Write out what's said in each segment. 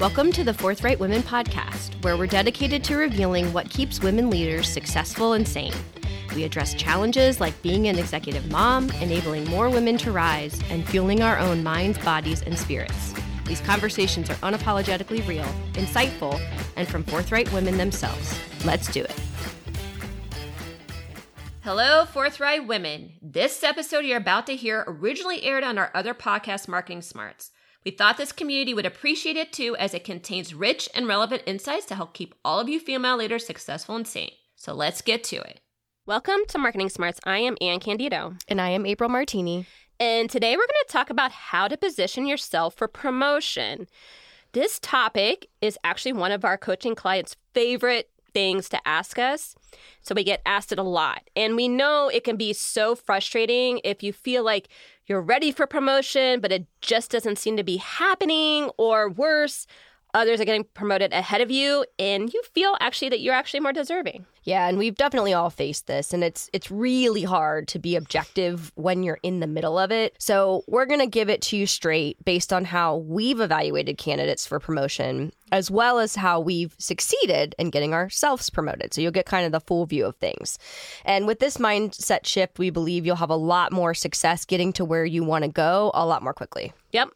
Welcome to the Forthright Women podcast, where we're dedicated to revealing what keeps women leaders successful and sane. We address challenges like being an executive mom, enabling more women to rise, and fueling our own minds, bodies, and spirits. These conversations are unapologetically real, insightful, and from forthright women themselves. Let's do it. Hello, Forthright Women. This episode you're about to hear originally aired on our other podcast, Marketing Smarts. We thought this community would appreciate it too, as it contains rich and relevant insights to help keep all of you female leaders successful and sane. So let's get to it. Welcome to Marketing Smarts. I am Anne Candido. And I am April Martini. And today we're going to talk about how to position yourself for promotion. This topic is actually one of our coaching clients' favorite things to ask us. So we get asked it a lot. And we know it can be so frustrating if you feel like you're ready for promotion, but it just doesn't seem to be happening, or worse, others are getting promoted ahead of you and you feel actually that you're actually more deserving. Yeah, and we've definitely all faced this and it's it's really hard to be objective when you're in the middle of it. So, we're going to give it to you straight based on how we've evaluated candidates for promotion as well as how we've succeeded in getting ourselves promoted. So, you'll get kind of the full view of things. And with this mindset shift, we believe you'll have a lot more success getting to where you want to go a lot more quickly. Yep.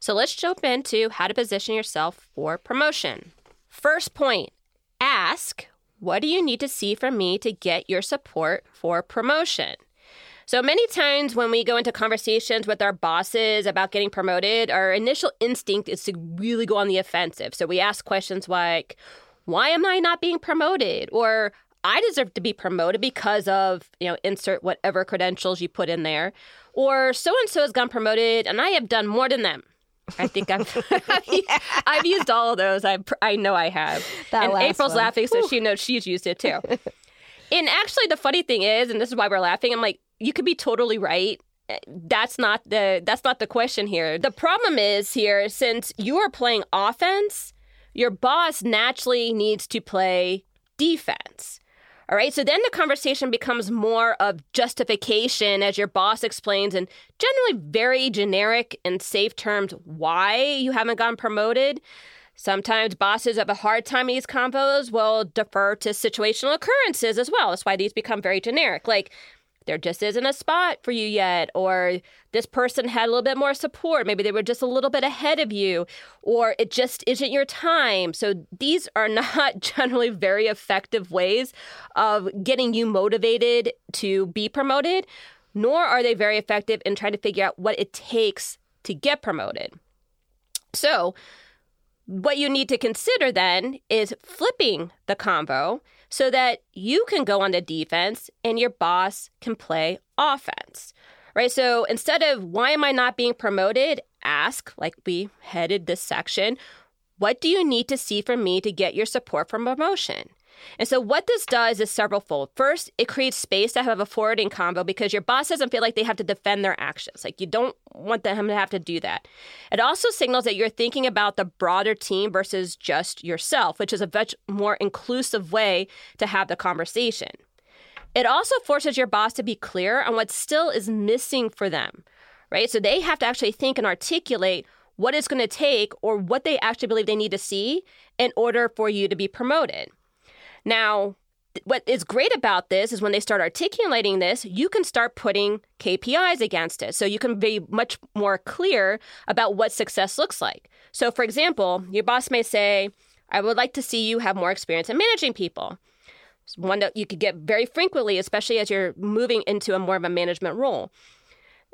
So let's jump into how to position yourself for promotion. First point ask, what do you need to see from me to get your support for promotion? So many times when we go into conversations with our bosses about getting promoted, our initial instinct is to really go on the offensive. So we ask questions like, why am I not being promoted? Or I deserve to be promoted because of, you know, insert whatever credentials you put in there. Or so and so has gone promoted and I have done more than them. I think I've I've used all of those. I I know I have. That and April's one. laughing, so Whew. she knows she's used it too. and actually, the funny thing is, and this is why we're laughing. I'm like, you could be totally right. Eh, that's not the that's not the question here. The problem is here, since you are playing offense, your boss naturally needs to play defense. All right. So then the conversation becomes more of justification as your boss explains in generally very generic and safe terms why you haven't gotten promoted. Sometimes bosses have a hard time in these convos will defer to situational occurrences as well. That's why these become very generic. Like, there just isn't a spot for you yet, or this person had a little bit more support. Maybe they were just a little bit ahead of you, or it just isn't your time. So these are not generally very effective ways of getting you motivated to be promoted, nor are they very effective in trying to figure out what it takes to get promoted. So, what you need to consider then is flipping the convo so that you can go on the defense and your boss can play offense. Right? So instead of why am I not being promoted, ask, like we headed this section, what do you need to see from me to get your support for promotion? And so, what this does is several fold. First, it creates space to have a forwarding combo because your boss doesn't feel like they have to defend their actions. Like, you don't want them to have to do that. It also signals that you're thinking about the broader team versus just yourself, which is a much more inclusive way to have the conversation. It also forces your boss to be clear on what still is missing for them, right? So, they have to actually think and articulate what it's going to take or what they actually believe they need to see in order for you to be promoted. Now, what is great about this is when they start articulating this, you can start putting KPIs against it. So you can be much more clear about what success looks like. So, for example, your boss may say, I would like to see you have more experience in managing people. One that you could get very frequently, especially as you're moving into a more of a management role.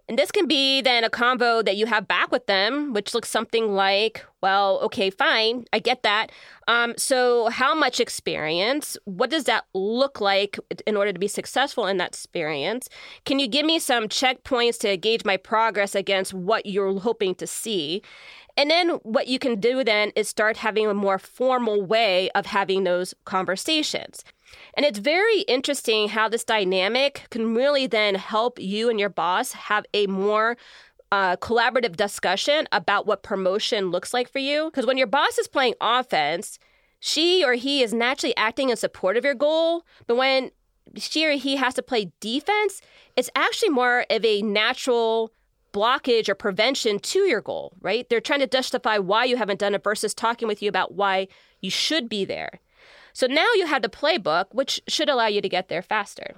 And this can be then a convo that you have back with them, which looks something like, well, okay, fine, I get that. Um, so, how much experience? What does that look like in order to be successful in that experience? Can you give me some checkpoints to gauge my progress against what you're hoping to see? And then what you can do then is start having a more formal way of having those conversations. And it's very interesting how this dynamic can really then help you and your boss have a more uh, collaborative discussion about what promotion looks like for you. Because when your boss is playing offense, she or he is naturally acting in support of your goal. But when she or he has to play defense, it's actually more of a natural blockage or prevention to your goal, right? They're trying to justify why you haven't done it versus talking with you about why you should be there. So now you have the playbook, which should allow you to get there faster.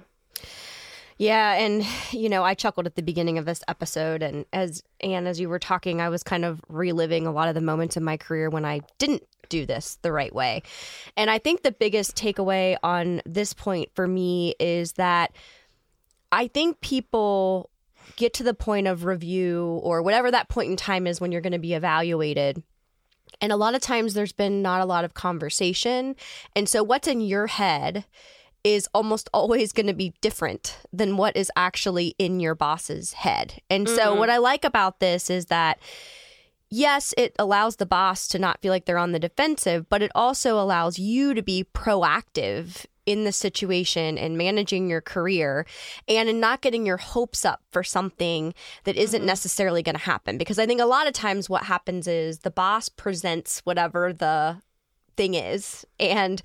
Yeah, and you know, I chuckled at the beginning of this episode, and as and as you were talking, I was kind of reliving a lot of the moments in my career when I didn't do this the right way. And I think the biggest takeaway on this point for me is that I think people get to the point of review or whatever that point in time is when you're going to be evaluated. And a lot of times there's been not a lot of conversation. And so what's in your head is almost always going to be different than what is actually in your boss's head. And so Mhm. what I like about this is that yes, it allows the boss to not feel like they're on the defensive, but it also allows you to be proactive in the situation and managing your career and in not getting your hopes up for something that isn't mm-hmm. necessarily going to happen. Because I think a lot of times what happens is the boss presents whatever the thing is and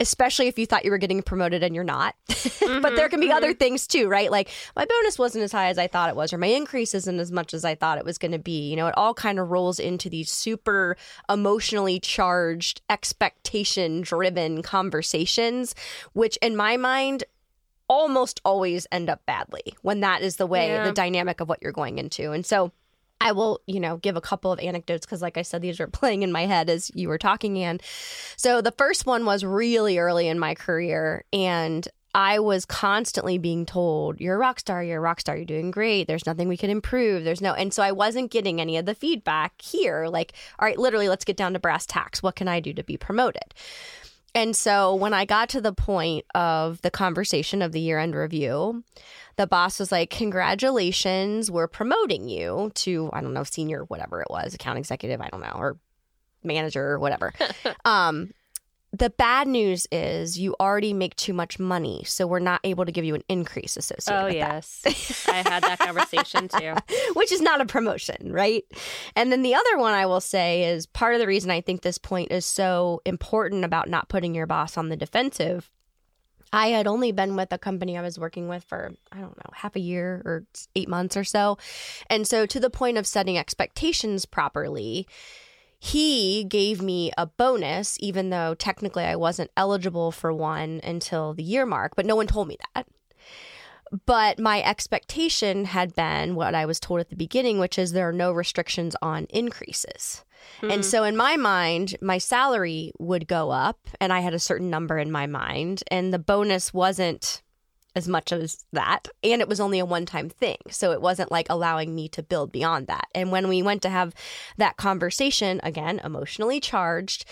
especially if you thought you were getting promoted and you're not. but there mm-hmm, can be other mm-hmm. things too, right? Like my bonus wasn't as high as I thought it was, or my increase isn't as much as I thought it was going to be. You know, it all kind of rolls into these super emotionally charged, expectation driven conversations, which in my mind, almost always end up badly when that is the way, Yeah. the dynamic of what you're going into. And so, I will, you know, give a couple of anecdotes because, like I said, these were playing in my head as you were talking. And so the first one was really early in my career, and I was constantly being told, "You're a rock star. You're a rock star. You're doing great. There's nothing we can improve. There's no." And so I wasn't getting any of the feedback here. Like, all right, literally, let's get down to brass tacks. What can I do to be promoted? And so when I got to the point of the conversation of the year end review, the boss was like, Congratulations, we're promoting you to, I don't know, senior, whatever it was, account executive, I don't know, or manager or whatever. um, the bad news is you already make too much money, so we're not able to give you an increase associated Oh, with that yes. I had that conversation too. which is not a promotion, right? And then the other one I will say is part of the reason I think this point is so important about not putting your boss on the defensive. I had only been with a company I was working with for, I don't know, half a year or eight months or so. And so, to the point of setting expectations properly, he gave me a bonus, even though technically I wasn't eligible for one until the year mark, but no one told me that. But my expectation had been what I was told at the beginning, which is there are no restrictions on increases. And hmm. so in my mind, my salary would go up, and I had a certain number in my mind, and the bonus wasn't as much as that. And it was only a one time thing. So it wasn't like allowing me to build beyond that. And when we went to have that conversation, again, emotionally charged,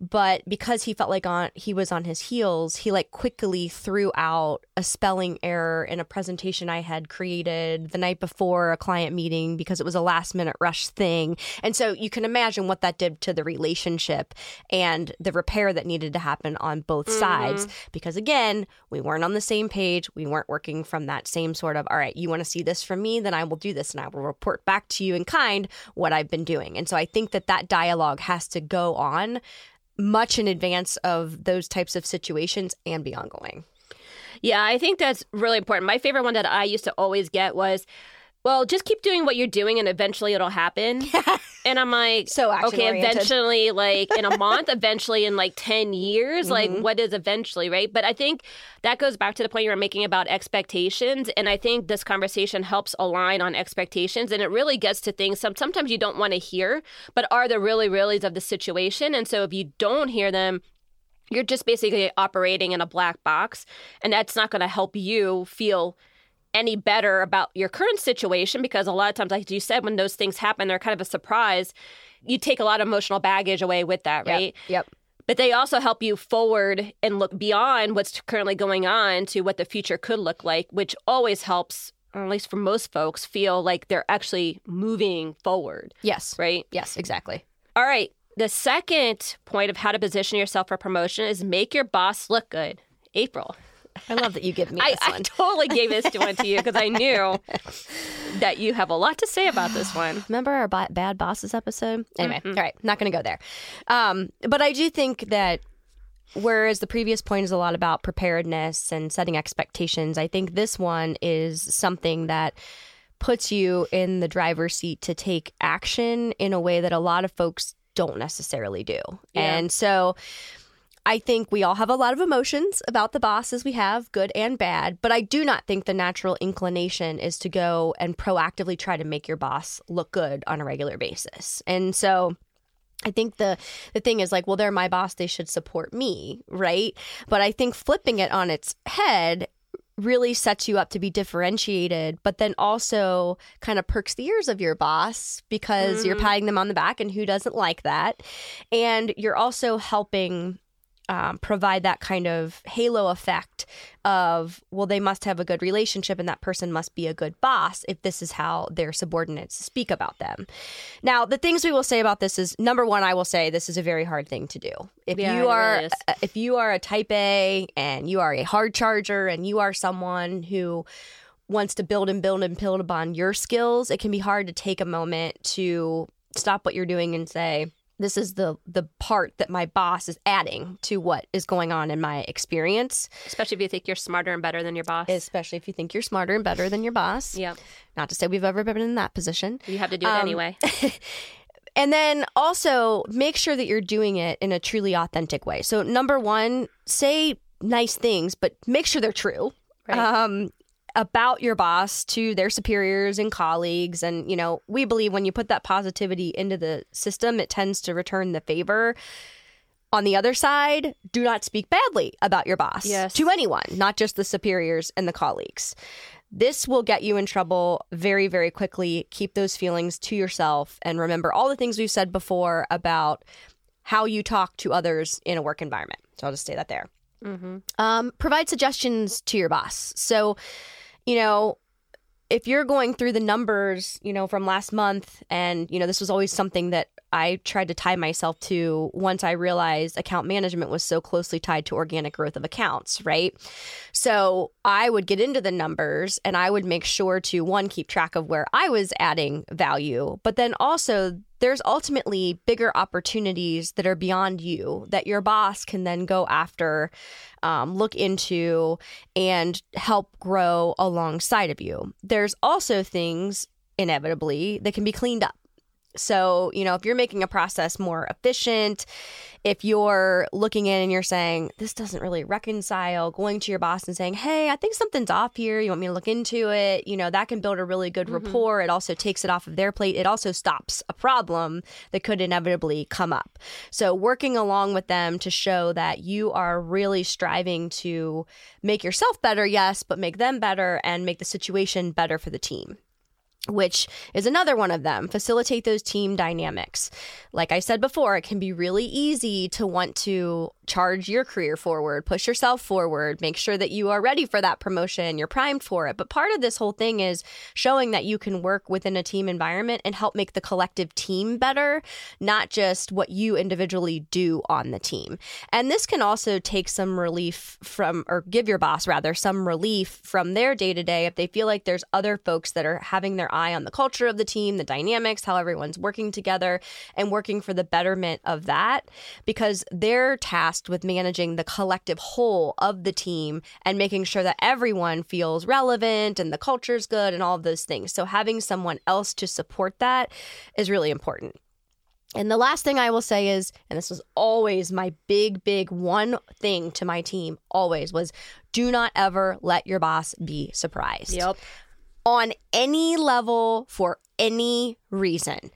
but because he felt like on he was on his heels, he like quickly threw out a spelling error in a presentation I had created the night before a client meeting because it was a last minute rush thing. And so you can imagine what that did to the relationship and the repair that needed to happen on both sides mm-hmm. because again, we weren't on the same page. We weren't working from that same sort of, all right, you want to see this from me, then I will do this and I will report back to you in kind what I've been doing. And so I think that that dialogue has to go on much in advance of those types of situations and be ongoing. Yeah, I think that's really important. My favorite one that I used to always get was, well, just keep doing what you're doing and eventually it'll happen. and I'm like, So okay, action-oriented. eventually, like in a month, eventually in like 10 years, like Mm-hmm. what is eventually, right? But I think that goes back to the point you were making about expectations. And I think this conversation helps align on expectations. And it really gets to things some, sometimes you don't want to hear, but are the really, reallys of the situation. And so if you don't hear them, you're just basically operating in a black box and that's not going to help you feel any better about your current situation because a lot of times like you said when those things happen they're kind of a surprise you take a lot of emotional baggage away with that right Yep. but they also help you forward and look beyond what's currently going on to what the future could look like which always helps or at least for most folks feel like they're actually moving forward Yes. right Yes, exactly. all right. The second point of how to position yourself for promotion is make your boss look good. April. I love that you give me I, this I one. totally gave this one to you because I knew that you have a lot to say about this one. Remember our ba- bad bosses episode? Anyway, Mm-hmm. all right, not going to go there. Um, but I do think that whereas the previous point is a lot about preparedness and setting expectations, I think this one is something that puts you in the driver's seat to take action in a way that a lot of folks don't necessarily do. Yeah. And so I think we all have a lot of emotions about the bosses we have, good and bad, but I do not think the natural inclination is to go and proactively try to make your boss look good on a regular basis. And so I think the the thing is like, well, they're my boss, they should support me, right? But I think flipping it on its head really sets you up to be differentiated, but then also kind of perks the ears of your boss because you're mm. patting them on the back, and who doesn't like that? And you're also helping um, provide that kind of halo effect of, well, they must have a good relationship and that person must be a good boss if this is how their subordinates speak about them. Now, the things we will say about this is number one, I will say this is a very hard thing to do. If Yeah, you are really if you are a type A and you are a hard charger and you are someone who wants to build and build and build upon your skills, it can be hard to take a moment to stop what you're doing and say, this is the the part that my boss is adding to what is going on in my experience, Especially if you think you're smarter and better than your boss. especially if you think you're smarter and better than your boss. Yep. Not to say we've ever been in that position. You have to do it Um, anyway. And then also make sure that you're doing it in a truly authentic way. So number one, say nice things, but make sure they're true. Right. Um, about your boss to their superiors and colleagues. And, you know, we believe when you put that positivity into the system, it tends to return the favor. On the other side, do not speak badly about your boss Yes. to anyone, not just the superiors and the colleagues. This will get you in trouble very, very quickly. Keep those feelings to yourself and remember all the things we've said before about how you talk to others in a work environment. So I'll just say that there. mm-hmm. Um, provide suggestions to your boss. So, you know, if you're going through the numbers, you know, from last month, and, you know, this was always something that I tried to tie myself to once I realized account management was so closely tied to organic growth of accounts, right? So I would get into the numbers and I would make sure to, one, keep track of where I was adding value, but then also there's ultimately bigger opportunities that are beyond you that your boss can then go after, um, look into, and help grow alongside of you. There's also things, inevitably, that can be cleaned up. So, you know, if you're making a process more efficient, if you're looking in and you're saying, this doesn't really reconcile, going to your boss and saying, hey, I think something's off here. You want me to look into it? You know, that can build a really good mm-hmm. rapport. It also takes it off of their plate. It also stops a problem that could inevitably come up. So, working along with them to show that you are really striving to make yourself better, yes, but make them better and make the situation better for the team which is another one of them. Facilitate those team dynamics. Like I said before, it can be really easy to want to charge your career forward, push yourself forward, make sure that you are ready for that promotion, you're primed for it. But part of this whole thing is showing that you can work within a team environment and help make the collective team better, not just what you individually do on the team. And this can also take some relief from, or give your boss rather, some relief from their day to day if they feel like there's other folks that are having their eye on the culture of the team, the dynamics, how everyone's working together, and working for the betterment of that because they're tasked with managing the collective whole of the team and making sure that everyone feels relevant and the culture's good and all of those things. So having someone else to support that is really important. And the last thing I will say is, and this was always my big, big one thing to my team, always was do not ever let your boss be surprised Yep. On any level for any reason.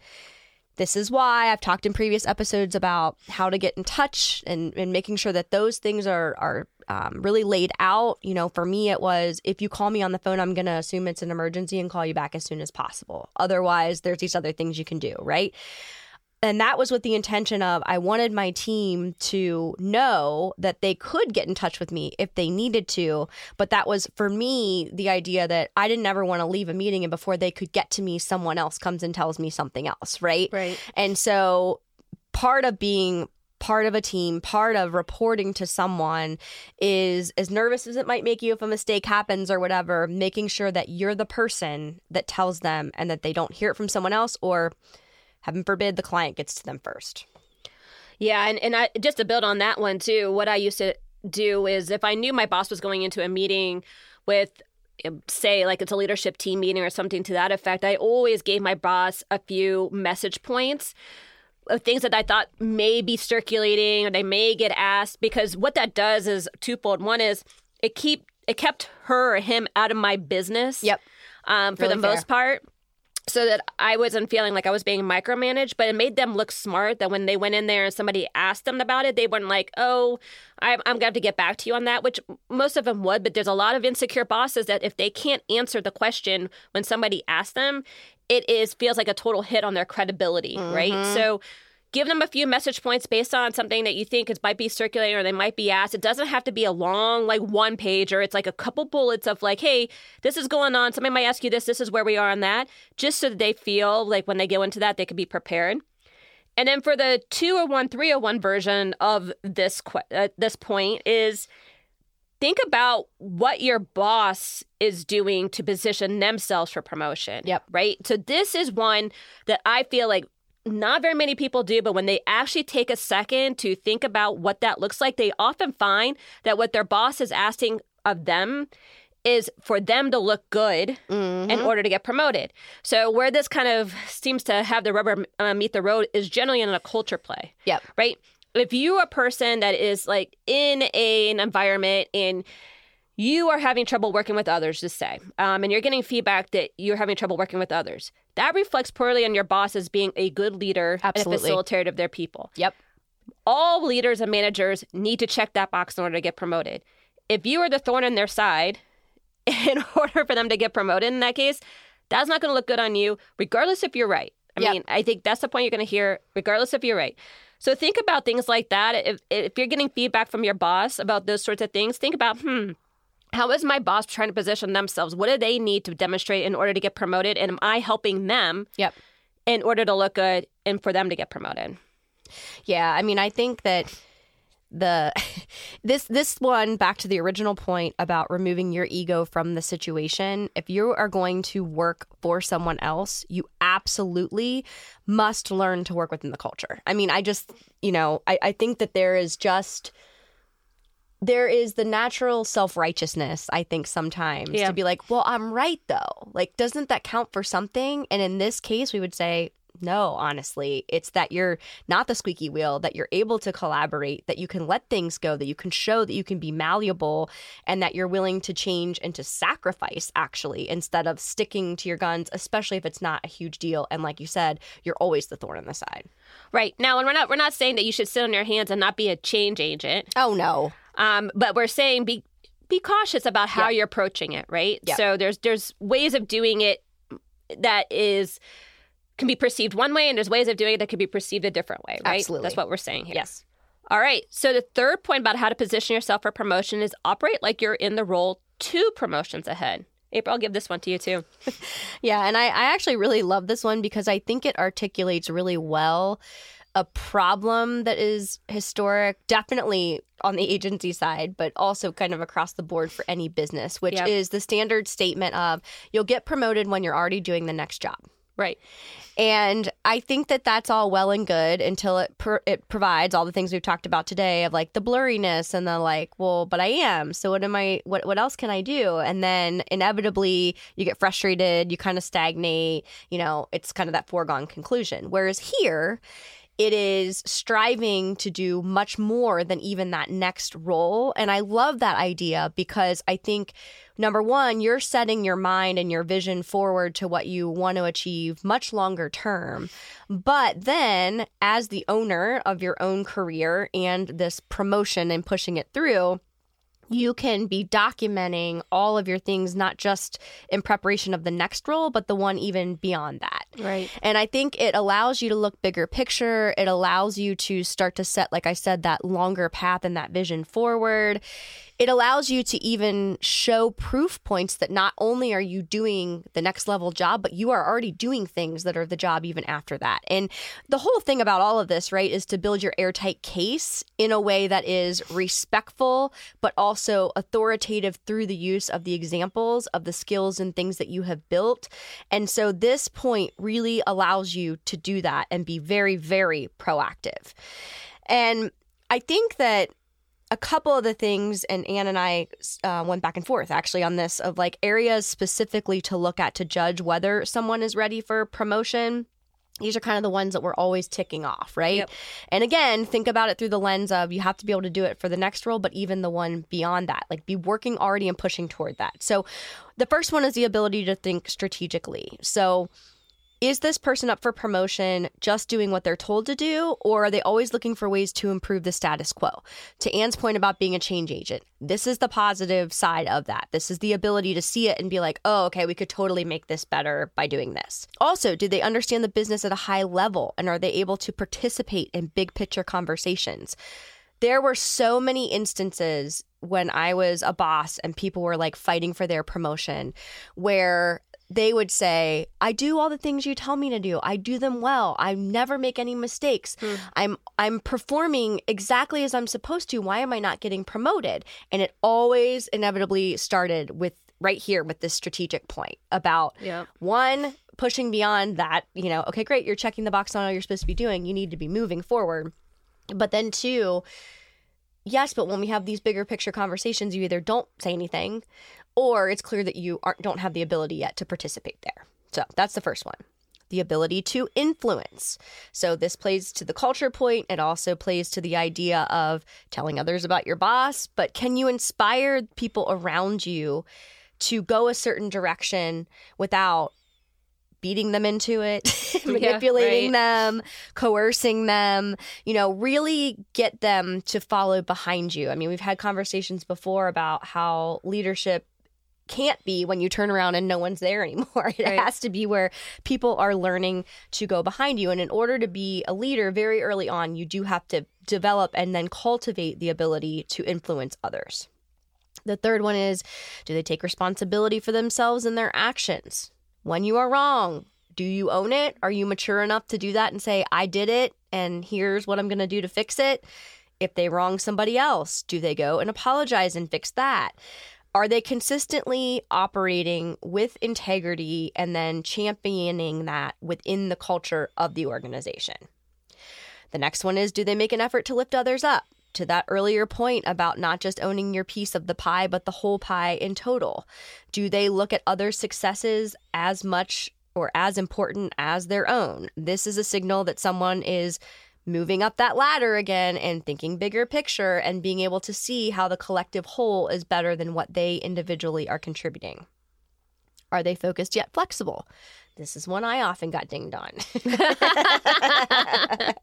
This is why I've talked in previous episodes about how to get in touch and, and making sure that those things are are um, really laid out. You know, for me, it was if you call me on the phone, I'm going to assume it's an emergency and call you back as soon as possible. Otherwise, there's these other things you can do, right? And that was with the intention of I wanted my team to know that they could get in touch with me if they needed to. But that was for me the idea that I didn't ever want to leave a meeting and before they could get to me, someone else comes and tells me something else, right? Right. And so part of being part of a team, part of reporting to someone is as nervous as it might make you if a mistake happens or whatever, making sure that you're the person that tells them and that they don't hear it from someone else or heaven forbid the client gets to them first. Yeah, and, and I just to build on that one too, what I used to do is if I knew my boss was going into a meeting with say like it's a leadership team meeting or something to that effect, I always gave my boss a few message points of things that I thought may be circulating or they may get asked because what that does is twofold. One is it keep it kept her or him out of my business. Yep. Um, for Really the fair. most part. So that I wasn't feeling like I was being micromanaged, but it made them look smart. That when they went in there and somebody asked them about it, they weren't like, "Oh, I'm, I'm going to have to get back to you on that," which most of them would. But there's a lot of insecure bosses that if they can't answer the question when somebody asks them, it is feels like a total hit on their credibility, right? Mm-hmm. So give them a few message points based on something that you think is might be circulating or they might be asked. It doesn't have to be a long like one page or it's like a couple bullets of like, hey, this is going on. Somebody might ask you this. This is where we are on that. Just so that they feel like when they go into that, they can be prepared. And then for the 201 301 version of this uh, this point is think about what your boss is doing to position themselves for promotion. Yep. Right? So this is one that I feel like not very many people do, but when they actually take a second to think about what that looks like, they often find that what their boss is asking of them is for them to look good in order to get promoted. So where this kind of seems to have the rubber uh, meet the road is generally in a culture play Yep. right? If you're a person that is like in a, an environment and you are having trouble working with others, just say, um, and you're getting feedback that you're having trouble working with others, that reflects poorly on your boss as being a good leader Absolutely. and a facilitator of their people. Yep. All leaders and managers need to check that box in order to get promoted. If you are the thorn in their side, in order for them to get promoted in that case, that's not going to look good on you, regardless if you're right. I Yep. mean, I think that's the point you're going to hear, regardless if you're right. So think about things like that. If, if you're getting feedback from your boss about those sorts of things, think about, hmm, how is my boss trying to position themselves? What do they need to demonstrate in order to get promoted? And am I helping them Yep. in order to look good and for them to get promoted? Yeah, I mean, I think that the this this one back to the original point about removing your ego from the situation. If you are going to work for someone else, you absolutely must learn to work within the culture. I mean, I just you know, I, I think that there is just there is the natural self righteousness, I think, sometimes Yeah. to be like, well, I'm right though. Like, doesn't that count for something? And in this case, we would say, no, honestly, it's that you're not the squeaky wheel, that you're able to collaborate, that you can let things go, that you can show that you can be malleable, and that you're willing to change and to sacrifice, actually, instead of sticking to your guns, especially if it's not a huge deal. And like you said, you're always the thorn in the side. Right now, and we're not we're not saying that you should sit on your hands and not be a change agent. Oh, no. Um, but we're saying be be cautious about how Yeah. you're approaching it, right? Yeah. So there's there's ways of doing it that is can be perceived one way, and there's ways of doing it that can be perceived a different way, right? Absolutely. That's what we're saying here. Yes. All right. So the third point about how to position yourself for promotion is operate like you're in the role two promotions ahead. April, I'll give this one to you too. Yeah, and I, I actually really love this one because I think it articulates really well a problem that is historic, definitely on the agency side, but also kind of across the board for any business, which Yep. is the standard statement of you'll get promoted when you're already doing the next job. Right. And I think that that's all well and good until it per- it provides all the things we've talked about today of like the blurriness and the like, well, but I am. So what am I what what else can I do? And then inevitably you get frustrated, you kind of stagnate, you know, it's kind of that foregone conclusion. Whereas here it is striving to do much more than even that next role. And I love that idea because I think, number one, you're setting your mind and your vision forward to what you want to achieve much longer term. But then, as the owner of your own career and this promotion and pushing it through, you can be documenting all of your things, not just in preparation of the next role, but the one even beyond that. Right. And I think it allows you to look bigger picture. It allows you to start to set, like I said, that longer path and that vision forward. It allows you to even show proof points that not only are you doing the next level job, but you are already doing things that are the job even after that. And the whole thing about all of this, right, is to build your airtight case in a way that is respectful, but also authoritative through the use of the examples of the skills and things that you have built. And so this point really allows you to do that and be very, very proactive. And I think that a couple of the things, and Anne and I uh, went back and forth actually on this of like areas specifically to look at to judge whether someone is ready for promotion. These are kind of the ones that we're always ticking off, right? Yep. And again, think about it through the lens of you have to be able to do it for the next role, but even the one beyond that, like be working already and pushing toward that. So the first one is the ability to think strategically. So is this person up for promotion just doing what they're told to do, or are they always looking for ways to improve the status quo? To Anne's point about being a change agent, this is the positive side of that. This is the ability to see it and be like, oh, okay, we could totally make this better by doing this. Also, do they understand the business at a high level and are they able to participate in big picture conversations? There were so many instances when I was a boss and people were like fighting for their promotion where they would say, I do all the things you tell me to do. I do them well. I never make any mistakes. Hmm. I'm I'm performing exactly as I'm supposed to. Why am I not getting promoted? And it always inevitably started with right here with this strategic point about one pushing beyond that, you know, okay, great, you're checking the box on all you're supposed to be doing. You need to be moving forward. But then two, yes, but when we have these bigger picture conversations, you either don't say anything or it's clear that you aren't, don't have the ability yet to participate there. So that's the first one. The ability to influence. So this plays to the culture point. It also plays to the idea of telling others about your boss, but can you inspire people around you to go a certain direction without beating them into it, manipulating right. them, coercing them, you know, really get them to follow behind you. I mean, we've had conversations before about how leadership can't be when you turn around and no one's there anymore. It Right. has to be where people are learning to go behind you. And in order to be a leader very early on, you do have to develop and then cultivate the ability to influence others. The third one is do they take responsibility for themselves and their actions? When you are wrong, do you own it? Are you mature enough to do that and say, I did it and here's what I'm going to do to fix it? If they wrong somebody else, do they go and apologize and fix that? Are they consistently operating with integrity and then championing that within the culture of the organization? The next one is do they make an effort to lift others up? To that earlier point about not just owning your piece of the pie, but the whole pie in total. Do they look at other successes as much or as important as their own? This is a signal that someone is moving up that ladder again and thinking bigger picture and being able to see how the collective whole is better than what they individually are contributing. Are they focused yet flexible? This is one I often got dinged on.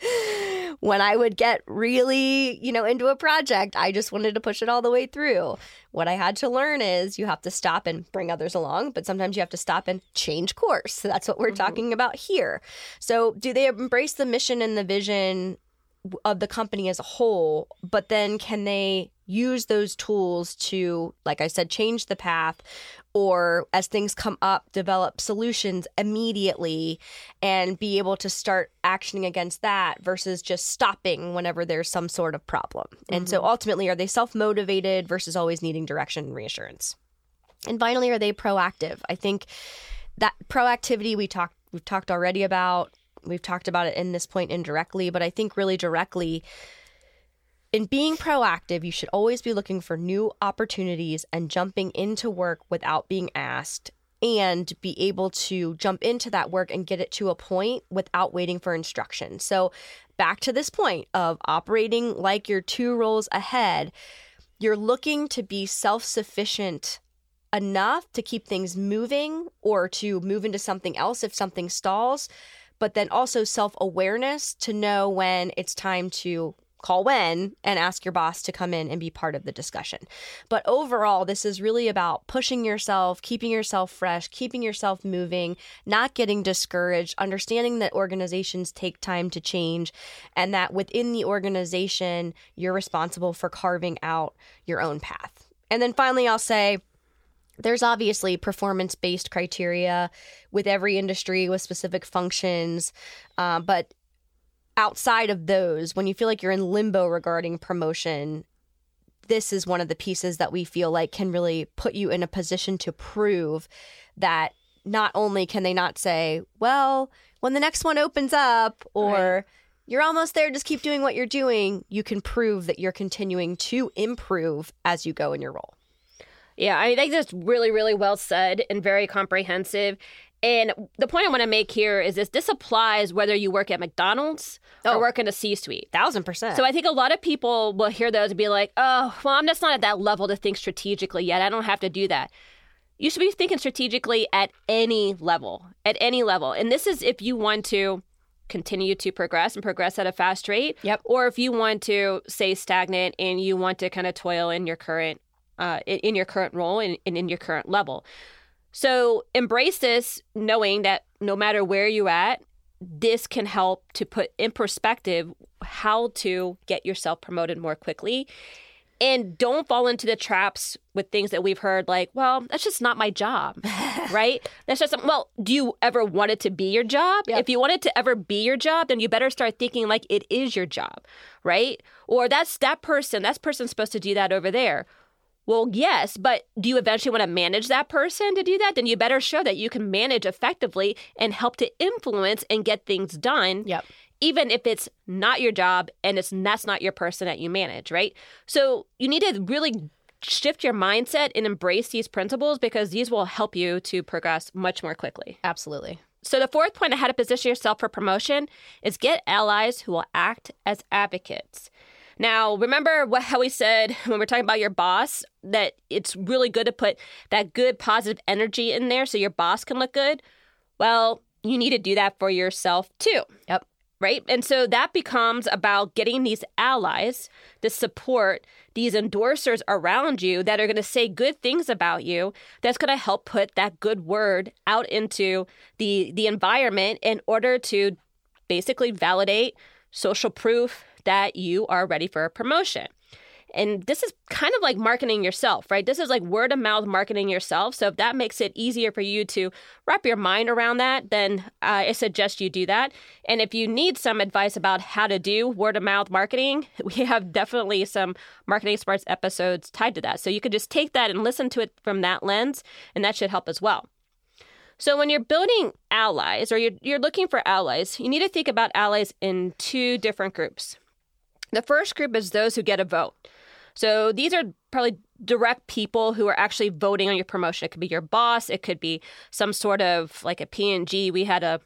when I would get really, you know, into a project, I just wanted to push it all the way through. What I had to learn is you have to stop and bring others along, but sometimes you have to stop and change course. So that's what we're mm-hmm. talking about here. So, do they embrace the mission and the vision of the company as a whole, but then can they use those tools to, like I said, change the path or as things come up, develop solutions immediately and be able to start actioning against that versus just stopping whenever there's some sort of problem. And so mm-hmm. ultimately, are they self motivated versus always needing direction and reassurance? And finally, are they proactive? I think that proactivity we talked we've talked already about. We've talked about it in this point indirectly, but I think really directly in being proactive, you should always be looking for new opportunities and jumping into work without being asked and be able to jump into that work and get it to a point without waiting for instruction. So, back to this point of operating like you're two roles ahead, you're looking to be self sufficient enough to keep things moving or to move into something else if something stalls, but then also self awareness to know when it's time to call when and ask your boss to come in and be part of the discussion. But overall, this is really about pushing yourself, keeping yourself fresh, keeping yourself moving, not getting discouraged, understanding that organizations take time to change and that within the organization, you're responsible for carving out your own path. And then finally, I'll say, there's obviously performance based criteria with every industry with specific functions, uh, but outside of those, when you feel like you're in limbo regarding promotion, this is one of the pieces that we feel like can really put you in a position to prove that not only can they not say, well, when the next one opens up, or You're almost there. Just keep doing what you're doing. You can prove that you're continuing to improve as you go in your role. Yeah, I think that's really, really well said and very comprehensive. And the point I want to make here is this this applies whether you work at McDonald's Oh. or work in a C suite. Thousand percent. So I think a lot of people will hear those and be like, oh, well, I'm just not at that level to think strategically yet. I don't have to do that. You should be thinking strategically at any level, at any level. And this is if you want to continue to progress and progress at a fast rate. Yep. Or if you want to stay stagnant and you want to kind of toil in your current uh, in, in your current role and, and in your current level. So embrace this, knowing that no matter where you're at, this can help to put in perspective how to get yourself promoted more quickly. And don't fall into the traps with things that we've heard, like, well, that's just not my job, right? That's just, well, do you ever want it to be your job? Yep. If you want it to ever be your job, then you better start thinking like it is your job, right? Or that's that person, that person's supposed to do that over there. Well, yes, but do you eventually want to manage that person to do that? Then you better show that you can manage effectively and help to influence and get things done. Yep. Even if it's not your job and it's that's not your person that you manage, right? So you need to really shift your mindset and embrace these principles because these will help you to progress much more quickly. Absolutely. So the fourth point on how to position yourself for promotion is get allies who will act as advocates. Now, remember what how we said when we're talking about your boss that it's really good to put that good positive energy in there so your boss can look good? Well, you need to do that for yourself too Yep. right? And so that becomes about getting these allies, the support, these endorsers around you that are going to say good things about you. That's going to help put that good word out into the the environment in order to basically validate social proof that you are ready for a promotion. And this is kind of like marketing yourself, right? This is like word of mouth marketing yourself. So if that makes it easier for you to wrap your mind around that, then uh, I suggest you do that. And if you need some advice about how to do word of mouth marketing, we have definitely some marketing smarts episodes tied to that. So you could just take that and listen to it from that lens, and that should help as well. So when you're building allies or you're, you're looking for allies, you need to think about allies in two different groups. The first group is those who get a vote. So these are probably direct people who are actually voting on your promotion. It could be your boss. It could be some sort of like a P&G. We had a,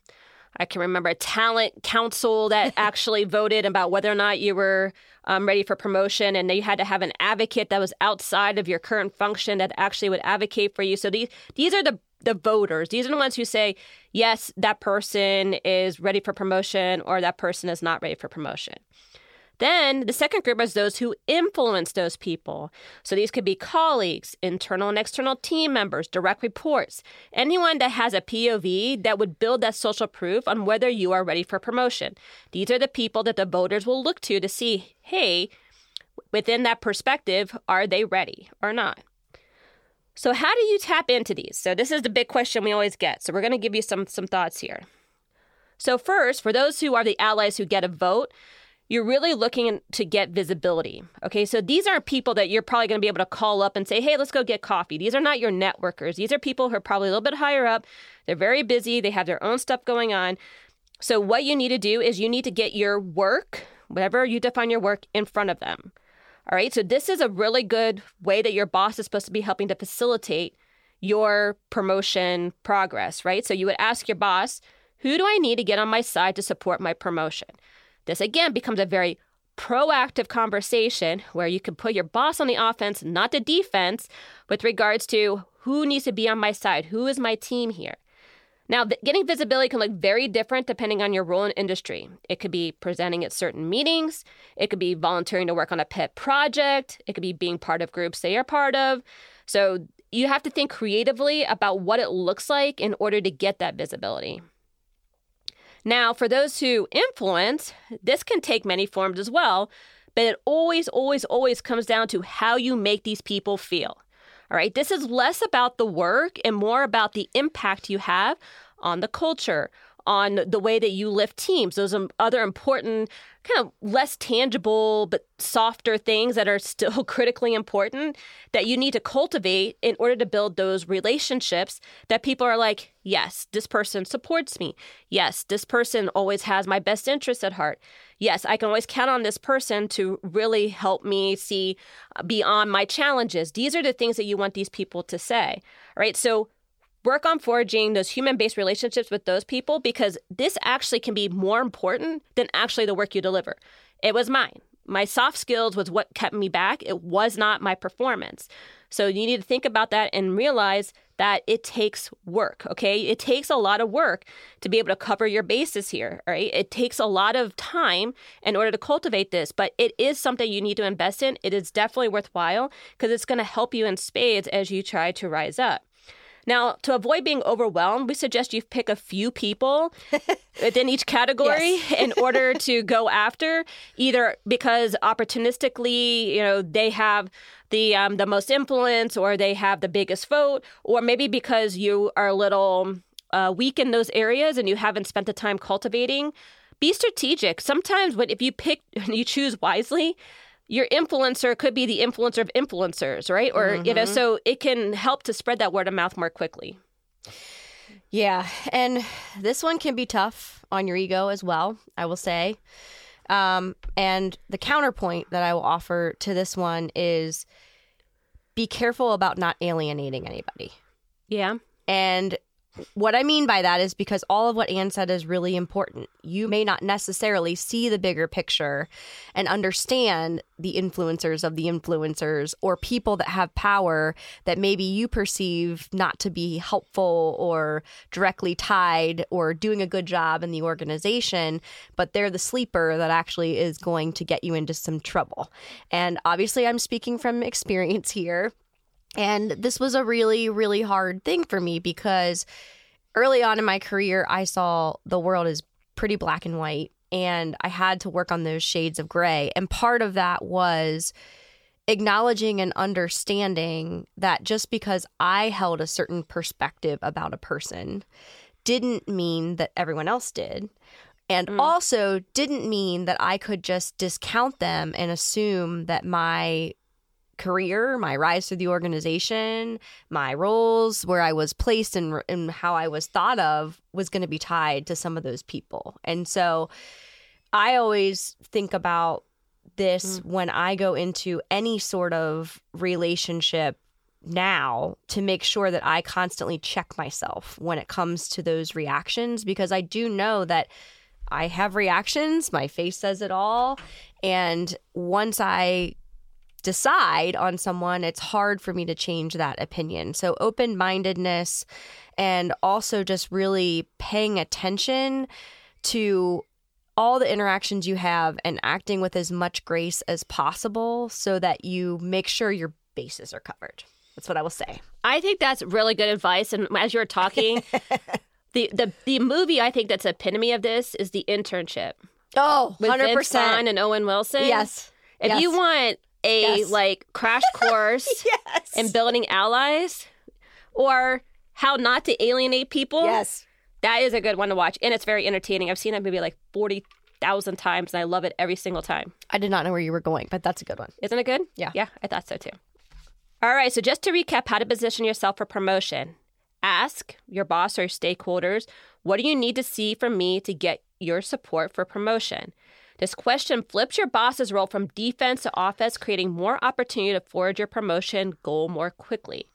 I can remember a talent council that actually voted about whether or not you were um, ready for promotion, and you had to have an advocate that was outside of your current function that actually would advocate for you. So these these are the the voters. These are the ones who say yes, that person is ready for promotion, or that person is not ready for promotion. Then the second group is those who influence those people. So these could be colleagues, internal and external team members, direct reports, anyone that has a POV that would build that social proof on whether you are ready for promotion. These are the people that the voters will look to to see, hey, within that perspective, are they ready or not? So how do you tap into these? So this is the big question we always get. So we're going to give you some some thoughts here. So first, for those who are the allies who get a vote, you're really looking to get visibility. Okay, so these aren't people that you're probably going to be able to call up and say, hey, let's go get coffee. These are not your networkers. These are people who are probably a little bit higher up. They're very busy, they have their own stuff going on. So, what you need to do is you need to get your work, whatever you define your work, in front of them. All right, so this is a really good way that your boss is supposed to be helping to facilitate your promotion progress, right? So, you would ask your boss, who do I need to get on my side to support my promotion? This again becomes a very proactive conversation where you can put your boss on the offense, not the defense, with regards to who needs to be on my side, who is my team here. Now, getting visibility can look very different depending on your role in industry. It could be presenting at certain meetings, it could be volunteering to work on a pet project, it could be being part of groups they are part of. So, you have to think creatively about what it looks like in order to get that visibility. Now, for those who influence, this can take many forms as well, but it always, always, always comes down to how you make these people feel. All right, this is less about the work and more about the impact you have on the culture, on the way that you lift teams, those um, other important, kind of less tangible but softer things that are still critically important that you need to cultivate in order to build those relationships that people are like, yes, this person supports me. Yes, this person always has my best interests at heart. Yes, I can always count on this person to really help me see beyond my challenges. These are the things that you want these people to say. Right. So work on forging those human based relationships with those people because this actually can be more important than actually the work you deliver. It was mine. My soft skills was what kept me back. It was not my performance. So you need to think about that and realize that it takes work, okay? It takes a lot of work to be able to cover your bases here, right? It takes a lot of time in order to cultivate this, but it is something you need to invest in. It is definitely worthwhile because it's going to help you in spades as you try to rise up. Now, to avoid being overwhelmed, we suggest you pick a few people within each category yes. in order to go after, either because opportunistically, you know, they have the um, the most influence or they have the biggest vote, or maybe because you are a little uh, weak in those areas and you haven't spent the time cultivating. Be strategic. Sometimes, when if you pick, you choose wisely your influencer could be the influencer of influencers, right? Or, mm-hmm. you know, mm-hmm. so it can help to spread that word of mouth more quickly. Yeah. And this one can be tough on your ego as well, I will say. Um, and the counterpoint that I will offer to this one is be careful about not alienating anybody. Yeah. And what I mean by that is because all of what Anne said is really important. You may not necessarily see the bigger picture and understand the influencers of the influencers or people that have power that maybe you perceive not to be helpful or directly tied or doing a good job in the organization, but they're the sleeper that actually is going to get you into some trouble. And obviously, I'm speaking from experience here. And this was a really, really hard thing for me because early on in my career, I saw the world as pretty black and white, and I had to work on those shades of gray. And part of that was acknowledging and understanding that just because I held a certain perspective about a person didn't mean that everyone else did. And mm. also didn't mean that I could just discount them and assume that my career, my rise through the organization, my roles, where I was placed and, and how I was thought of was going to be tied to some of those people. And so I always think about this mm. when I go into any sort of relationship now to make sure that I constantly check myself when it comes to those reactions because I do know that I have reactions, my face says it all. And once I decide on someone, it's hard for me to change that opinion. So, open mindedness and also just really paying attention to all the interactions you have and acting with as much grace as possible so that you make sure your bases are covered. That's what I will say. I think that's really good advice. And as you are talking, the, the the movie I think that's epitome of this is the internship. Oh, 100%. Vince Vaughn and Owen Wilson. Yes. If yes. you want a yes. like crash course yes. in building allies or how not to alienate people. Yes. That is a good one to watch. And it's very entertaining. I've seen that movie like 40,000 times and I love it every single time. I did not know where you were going, but that's a good one. Isn't it good? Yeah. Yeah, I thought so too. All right. So just to recap how to position yourself for promotion ask your boss or stakeholders, what do you need to see from me to get your support for promotion? This question flips your boss's role from defense to offense, creating more opportunity to forge your promotion goal more quickly.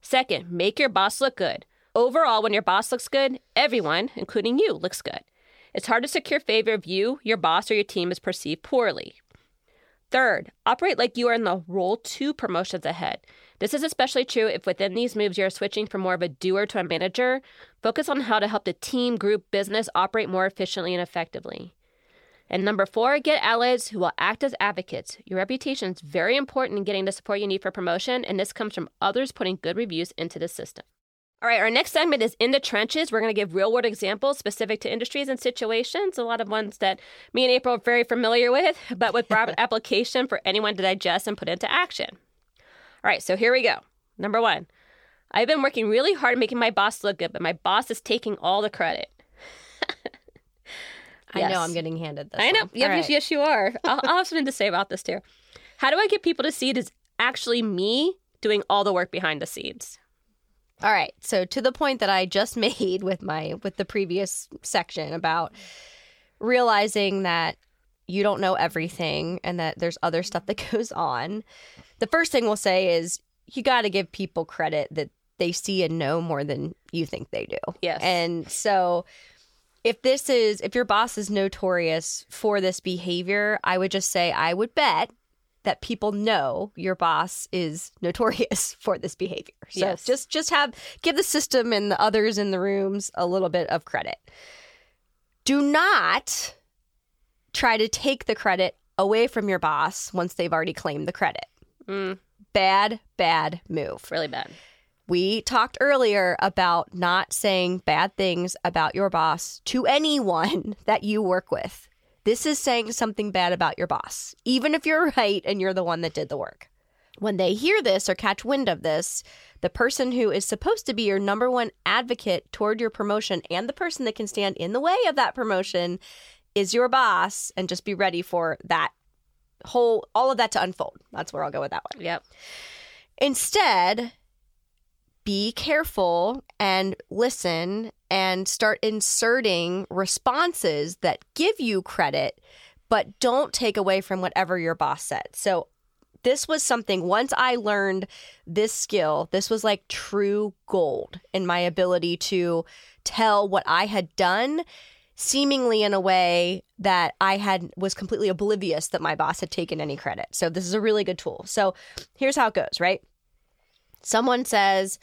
Second, make your boss look good. Overall, when your boss looks good, everyone, including you, looks good. It's hard to secure favor if you, your boss, or your team is perceived poorly. Third, operate like you are in the role two promotions ahead. This is especially true if within these moves you're switching from more of a doer to a manager. Focus on how to help the team, group, business operate more efficiently and effectively. And number four, get allies who will act as advocates. Your reputation is very important in getting the support you need for promotion, and this comes from others putting good reviews into the system. All right, our next segment is In the Trenches. We're going to give real world examples specific to industries and situations, a lot of ones that me and April are very familiar with, but with broad application for anyone to digest and put into action. All right, so here we go. Number one, I've been working really hard making my boss look good, but my boss is taking all the credit. I Yes. know I'm getting handed this. I know. one. Yep, right. yes, you are. I'll, I'll have something to say about this too. How do I get people to see it is actually me doing all the work behind the scenes? All right. So to the point that I just made with my with the previous section about realizing that you don't know everything and that there's other mm-hmm. stuff that goes on. The first thing we'll say is you got to give people credit that they see and know more than you think they do. Yes. And so if this is if your boss is notorious for this behavior, I would just say I would bet that people know your boss is notorious for this behavior. So Yes. just just have give the system and the others in the rooms a little bit of credit. Do not try to take the credit away from your boss once they've already claimed the credit. Mm, Bad, bad move. really bad. We talked earlier about not saying bad things about your boss to anyone that you work with. This is saying something bad about your boss, even if you're right and you're the one that did the work. When they hear this or catch wind of this, the person who is supposed to be your number one advocate toward your promotion and the person that can stand in the way of that promotion is your boss. And just be ready for that whole, all of that to unfold. That's where I'll go with that one. Yep. Instead, be careful and listen and start inserting responses that give you credit, but don't take away from whatever your boss said. So, this was something once I learned this skill, this was like true gold in my ability to tell what I had done seemingly in a way that I had was completely oblivious that my boss had taken any credit. So this is a really good tool. So here's how it goes, right? Someone says,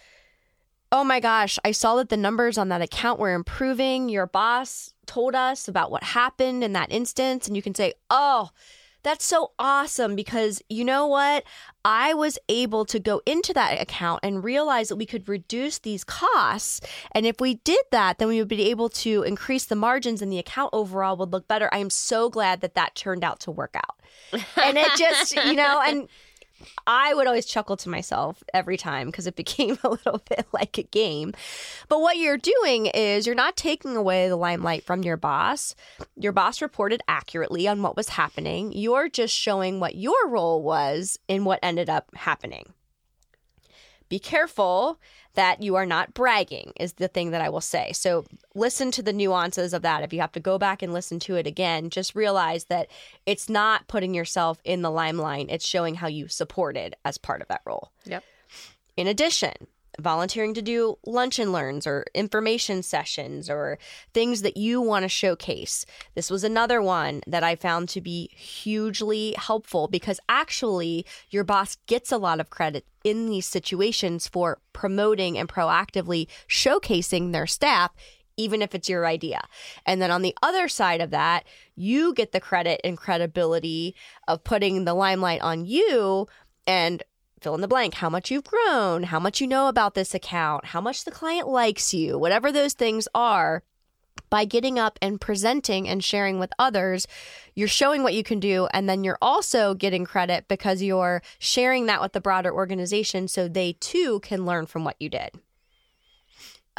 "Oh my gosh, I saw that the numbers on that account were improving. Your boss told us about what happened in that instance." And you can say, "Oh, that's so awesome because you know what? I was able to go into that account and realize that we could reduce these costs. And if we did that, then we would be able to increase the margins and the account overall would look better. I am so glad that that turned out to work out. And it just, you know, and I would always chuckle to myself every time because it became a little bit like a game. But what you're doing is you're not taking away the limelight from your boss. Your boss reported accurately on what was happening. You're just showing what your role was in what ended up happening. Be careful that you are not bragging, is the thing that I will say. So, listen to the nuances of that. If you have to go back and listen to it again, just realize that it's not putting yourself in the limelight, it's showing how you supported as part of that role. Yep. In addition, volunteering to do lunch and learns or information sessions or things that you want to showcase. This was another one that I found to be hugely helpful because actually your boss gets a lot of credit in these situations for promoting and proactively showcasing their staff even if it's your idea. And then on the other side of that, you get the credit and credibility of putting the limelight on you and fill in the blank how much you've grown, how much you know about this account, how much the client likes you, whatever those things are. By getting up and presenting and sharing with others, you're showing what you can do. And then you're also getting credit because you're sharing that with the broader organization so they too can learn from what you did.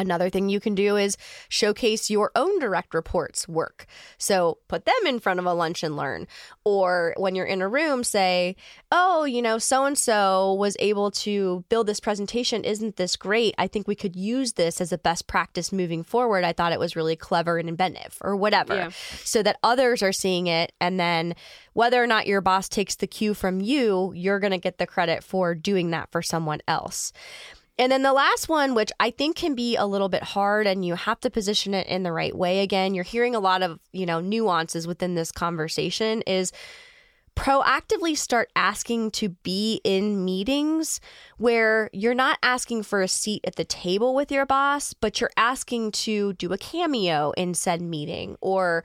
Another thing you can do is showcase your own direct reports work. So put them in front of a lunch and learn. Or when you're in a room, say, oh, you know, so and so was able to build this presentation. Isn't this great? I think we could use this as a best practice moving forward. I thought it was really clever and inventive, or whatever. Yeah. So that others are seeing it. And then whether or not your boss takes the cue from you, you're going to get the credit for doing that for someone else. And then the last one, which I think can be a little bit hard and you have to position it in the right way again, you're hearing a lot of, you know, nuances within this conversation is proactively start asking to be in meetings where you're not asking for a seat at the table with your boss, but you're asking to do a cameo in said meeting or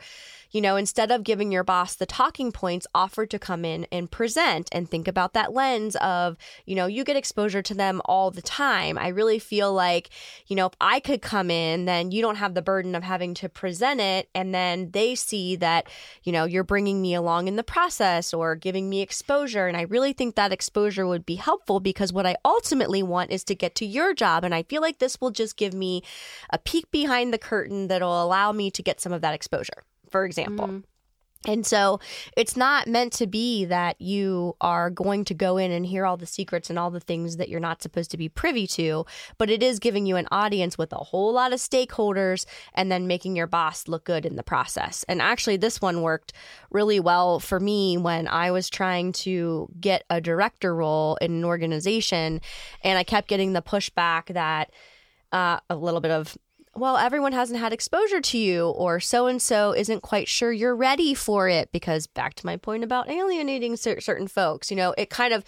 you know, instead of giving your boss the talking points, offer to come in and present and think about that lens of, you know, you get exposure to them all the time. I really feel like, you know, if I could come in, then you don't have the burden of having to present it. And then they see that, you know, you're bringing me along in the process or giving me exposure. And I really think that exposure would be helpful because what I ultimately want is to get to your job. And I feel like this will just give me a peek behind the curtain that'll allow me to get some of that exposure, for example. Mm. And so it's not meant to be that you are going to go in and hear all the secrets and all the things that you're not supposed to be privy to, but it is giving you an audience with a whole lot of stakeholders and then making your boss look good in the process. And actually, this one worked really well for me when I was trying to get a director role in an organization and I kept getting the pushback that. Uh, a little bit of well, everyone hasn't had exposure to you, or so and so isn't quite sure you're ready for it. Because back to my point about alienating certain folks, you know, it kind of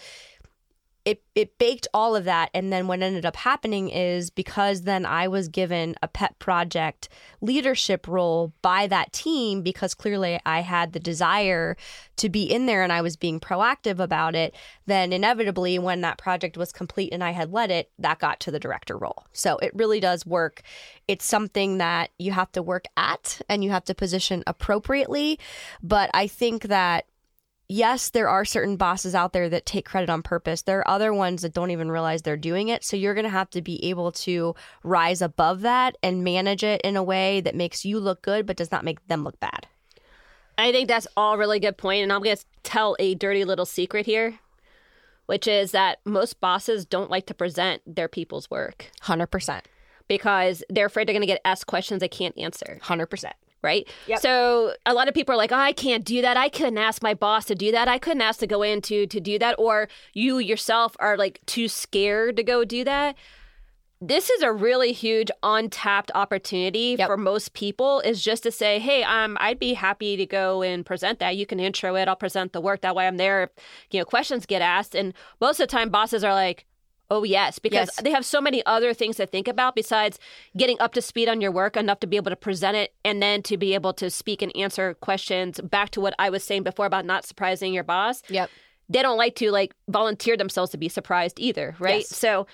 it it baked all of that. And then what ended up happening is because then I was given a pet project leadership role by that team because clearly I had the desire to be in there and I was being proactive about it then inevitably when that project was complete and I had led it that got to the director role. So it really does work. It's something that you have to work at and you have to position appropriately. But I think that yes, there are certain bosses out there that take credit on purpose. There are other ones that don't even realize they're doing it. So you're going to have to be able to rise above that and manage it in a way that makes you look good, but does not make them look bad. I think that's all really good point, and I'm going to tell a dirty little secret here, which is that most bosses don't like to present their people's work. Hundred percent, because they're afraid they're going to get asked questions they can't answer. Hundred percent right? Yep. So a lot of people are like, oh, I can't do that. I couldn't ask my boss to do that. I couldn't ask to go in to, to do that. Or you yourself are like too scared to go do that. This is a really huge untapped opportunity yep. for most people is just to say, hey, um, I'd be happy to go and present that. You can intro it. I'll present the work. That way I'm there. You know, questions get asked. And most of the time bosses are like, Oh, yes, because yes. they have so many other things to think about besides getting up to speed on your work enough to be able to present it and then to be able to speak and answer questions. Back to what I was saying before about not surprising your boss. Yep. They don't like to like volunteer themselves to be surprised either, right? Yes. So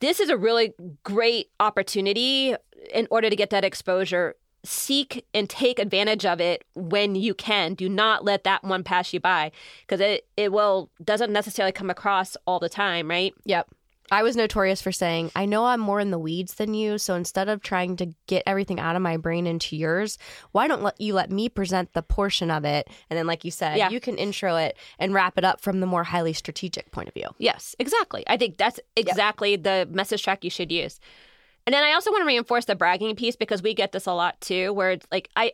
this is a really great opportunity in order to get that exposure. Seek and take advantage of it when you can. Do not let that one pass you by because it, it will doesn't necessarily come across all the time, right? Yep. I was notorious for saying, I know I'm more in the weeds than you, so instead of trying to get everything out of my brain into yours, why don't let you let me present the portion of it? And then, like you said, yeah. you can intro it and wrap it up from the more highly strategic point of view. Yes, exactly. I think that's exactly yep. the message track you should use. And then I also want to reinforce the bragging piece because we get this a lot too, where it's like I,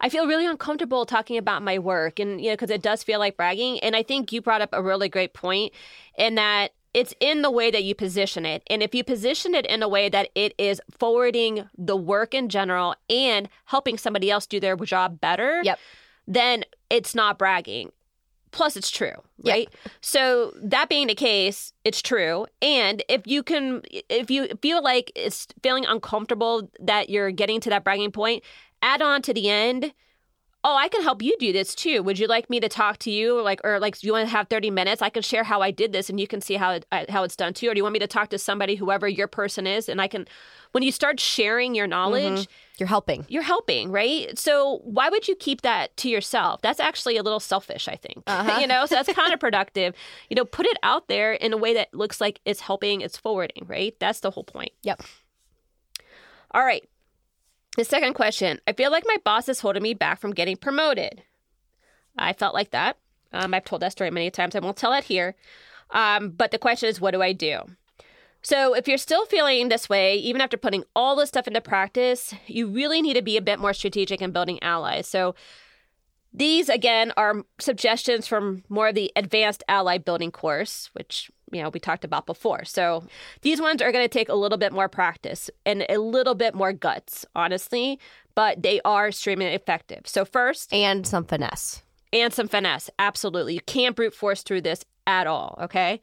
I feel really uncomfortable talking about my work, and you know, because it does feel like bragging. And I think you brought up a really great point in that it's in the way that you position it. And if you position it in a way that it is forwarding the work in general and helping somebody else do their job better, yep. then it's not bragging. Plus, it's true, right? Yep. So, that being the case, it's true. And if you can, if you feel like it's feeling uncomfortable that you're getting to that bragging point, add on to the end oh, I can help you do this too. Would you like me to talk to you, or like, or like, do you want to have thirty minutes? I can share how I did this, and you can see how it, uh, how it's done too. Or do you want me to talk to somebody, whoever your person is, and I can. When you start sharing your knowledge, mm-hmm. you're helping. You're helping, right? So why would you keep that to yourself? That's actually a little selfish, I think. Uh-huh. you know, so that's counterproductive. you know, put it out there in a way that looks like it's helping, it's forwarding, right? That's the whole point. Yep. All right. The second question I feel like my boss is holding me back from getting promoted. I felt like that. Um, I've told that story many times. I won't tell it here. Um, but the question is, what do I do? So, if you're still feeling this way, even after putting all this stuff into practice, you really need to be a bit more strategic in building allies. So, these again are suggestions from more of the advanced ally building course, which you know we talked about before. So these ones are going to take a little bit more practice and a little bit more guts, honestly, but they are streaming effective. So first, and some finesse. And some finesse, absolutely. You can't brute force through this at all, okay?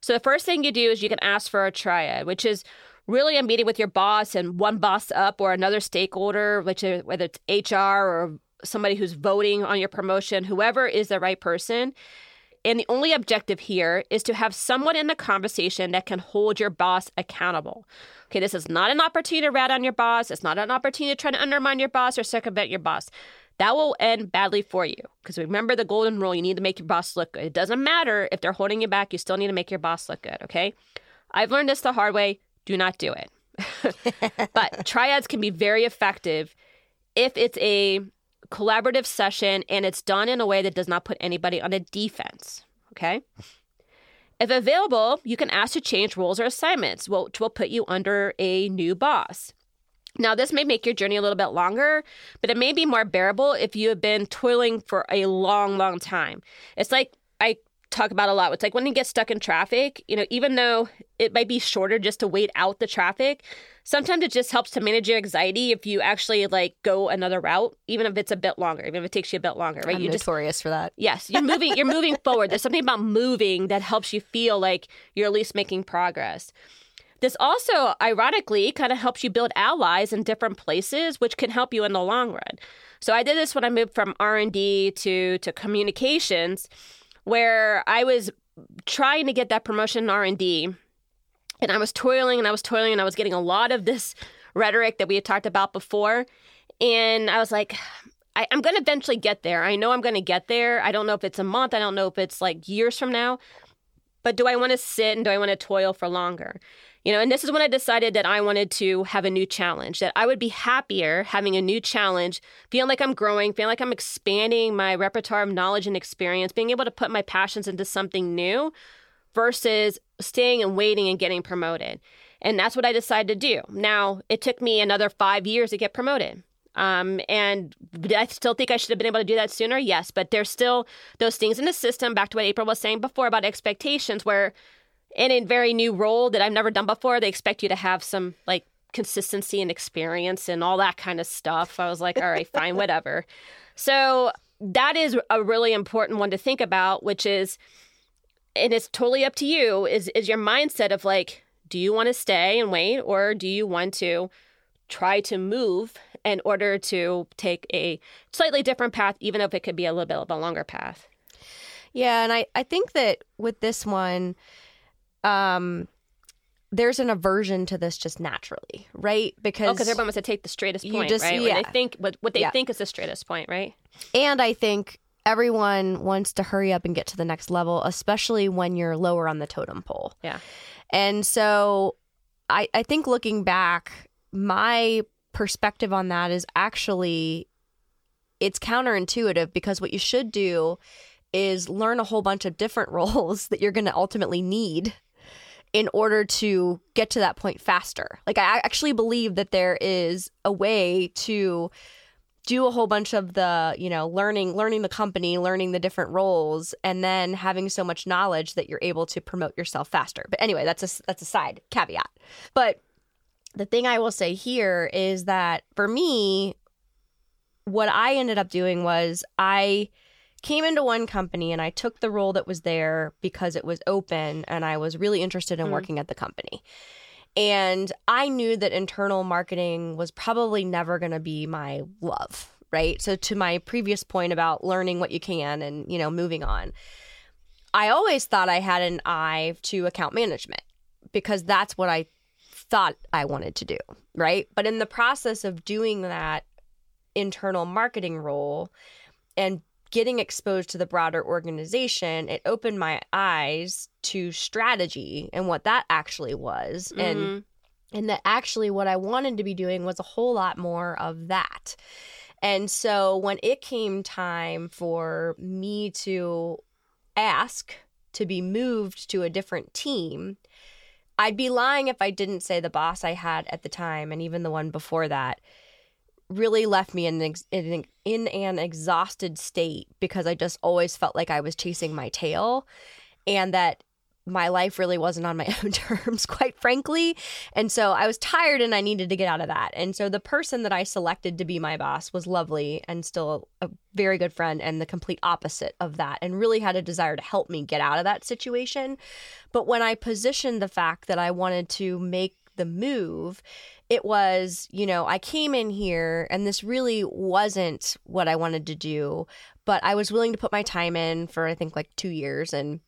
So the first thing you do is you can ask for a triad, which is really a meeting with your boss and one boss up or another stakeholder, which is whether it's HR or somebody who's voting on your promotion, whoever is the right person. And the only objective here is to have someone in the conversation that can hold your boss accountable. Okay, this is not an opportunity to rat on your boss. It's not an opportunity to try to undermine your boss or circumvent your boss. that will end badly for you. Because remember the golden rule you need to make your boss look good. It doesn't matter if they're holding you back, you still need to make your boss look good, okay? I've learned this the hard way. Do not do it. but triads can be very effective if it's a collaborative session and it's done in a way that does not put anybody on a defense, okay? If available, you can ask to change roles or assignments, which will put you under a new boss. Now, this may make your journey a little bit longer, but it may be more bearable if you have been toiling for a long, long time. It's like I talk about a lot. It's like when you get stuck in traffic, you know, even though it might be shorter just to wait out the traffic, sometimes it just helps to manage your anxiety if you actually like go another route, even if it's a bit longer, even if it takes you a bit longer, right? I'm you notorious just, for that. Yes, you're moving. You're moving forward. There's something about moving that helps you feel like you're at least making progress. This also, ironically, kind of helps you build allies in different places, which can help you in the long run. So I did this when I moved from R and D to to communications, where I was trying to get that promotion in R and D, and I was toiling and I was toiling and I was getting a lot of this rhetoric that we had talked about before, and I was like. I, I'm going to eventually get there. I know I'm going to get there. I don't know if it's a month. I don't know if it's like years from now. But do I want to sit and do I want to toil for longer? You know, and this is when I decided that I wanted to have a new challenge, that I would be happier having a new challenge, feeling like I'm growing, feeling like I'm expanding my repertoire of knowledge and experience, being able to put my passions into something new versus staying and waiting and getting promoted. And that's what I decided to do. Now, it took me another five years to get promoted. Um, and I still think I should have been able to do that sooner. Yes, but there's still those things in the system. Back to what April was saying before about expectations, where in a very new role that I've never done before, they expect you to have some like consistency and experience and all that kind of stuff. I was like, all right, fine, whatever. So that is a really important one to think about, which is, and it's totally up to you, is is your mindset of like, do you want to stay and wait, or do you want to try to move in order to take a slightly different path, even if it could be a little bit of a longer path? Yeah, and I, I think that with this one, um, there's an aversion to this just naturally, right? Because oh, because everyone wants to take the straightest point, just- right? yeah. What they think, what, what they Yeah. think is the straightest point, right? and I think everyone wants to hurry up and get to the next level, especially when you're lower on the totem pole. Yeah. And so I, I think looking back, my perspective on that is actually it's counterintuitive because what you should do is learn a whole bunch of different roles that you're going to ultimately need in order to get to that point faster. Like I actually believe that there is a way to do a whole bunch of the, you know, learning learning the company, learning the different roles and then having so much knowledge that you're able to promote yourself faster. But anyway, that's a that's a side caveat. But the thing I will say here is that for me what I ended up doing was I came into one company and I took the role that was there because it was open and I was really interested in Mm. working at the company. And I knew that internal marketing was probably never going to be my love, right? So to my previous point about learning what you can and, you know, moving on. I always thought I had an eye to account management because that's what I thought I wanted to do, right? But in the process of doing that internal marketing role and getting exposed to the broader organization, it opened my eyes to strategy and what that actually was. And Mhm. and that actually what I wanted to be doing was a whole lot more of that. And so when it came time for me to ask to be moved to a different team, I'd be lying if I didn't say the boss I had at the time and even the one before that really left me in an, ex- in, an- in an exhausted state because I just always felt like I was chasing my tail and that my life really wasn't on my own terms, quite frankly. And so I was tired and I needed to get out of that. And so the person that I selected to be my boss was lovely and still a very good friend and the complete opposite of that and really had a desire to help me get out of that situation. But when I positioned the fact that I wanted to make the move, it was, you know, I came in here and this really wasn't what I wanted to do, but I was willing to put my time in for I think like 2 years and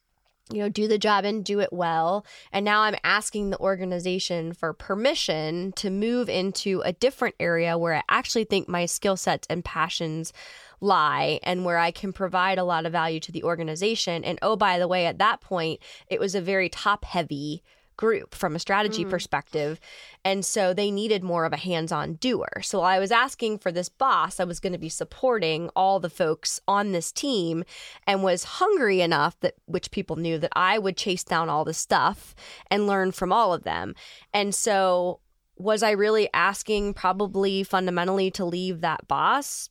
you know, do the job and do it well. And now I'm asking the organization for permission to move into a different area where I actually think my skill sets and passions lie and where I can provide a lot of value to the organization. And oh, by the way, at that point, it was a very top heavy group from a strategy mm. perspective. And so they needed more of a hands on doer. So I was asking for this boss, I was going to be supporting all the folks on this team and was hungry enough that which people knew that I would chase down all the stuff and learn from all of them. And so was I really asking probably fundamentally to leave that boss?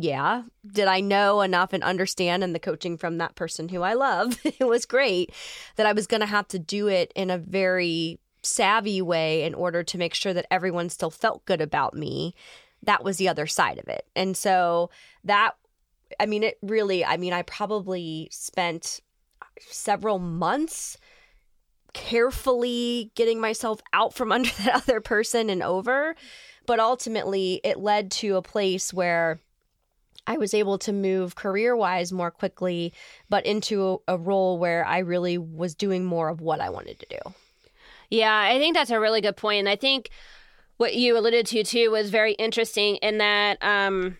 Yeah. Did I know enough and understand and the coaching from that person who I love? it was great that I was going to have to do it in a very savvy way in order to make sure that everyone still felt good about me. That was the other side of it. And so that, I mean, it really, I mean, I probably spent several months carefully getting myself out from under that other person and over. But ultimately, it led to a place where I was able to move career wise more quickly, but into a, a role where I really was doing more of what I wanted to do. Yeah, I think that's a really good point. And I think what you alluded to too was very interesting in that um,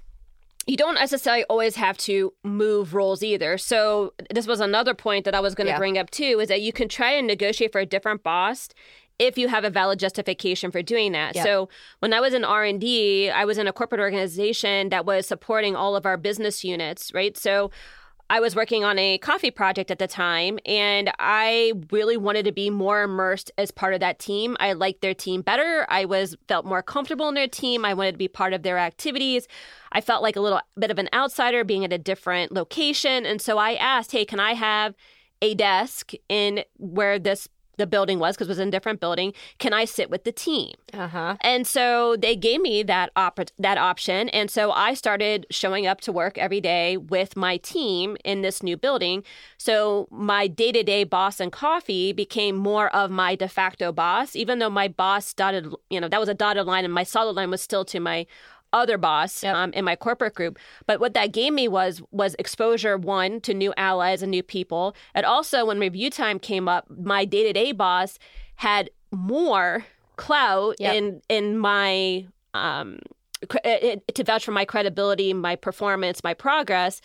you don't necessarily always have to move roles either. So this was another point that I was going to yeah. bring up too is that you can try and negotiate for a different boss if you have a valid justification for doing that. Yep. So when I was in R&D, I was in a corporate organization that was supporting all of our business units, right? So I was working on a coffee project at the time, and I really wanted to be more immersed as part of that team. I liked their team better. I was felt more comfortable in their team. I wanted to be part of their activities. I felt like a little bit of an outsider being at a different location, and so I asked, "Hey, can I have a desk in where this the building was because it was in a different building. Can I sit with the team? Uh-huh. And so they gave me that op- that option, and so I started showing up to work every day with my team in this new building. So my day to day boss and coffee became more of my de facto boss, even though my boss dotted, you know, that was a dotted line, and my solid line was still to my other boss yep. um, in my corporate group. But what that gave me was was exposure one to new allies and new people. And also when review time came up, my day to day boss had more clout yep. in in my um, to vouch for my credibility, my performance, my progress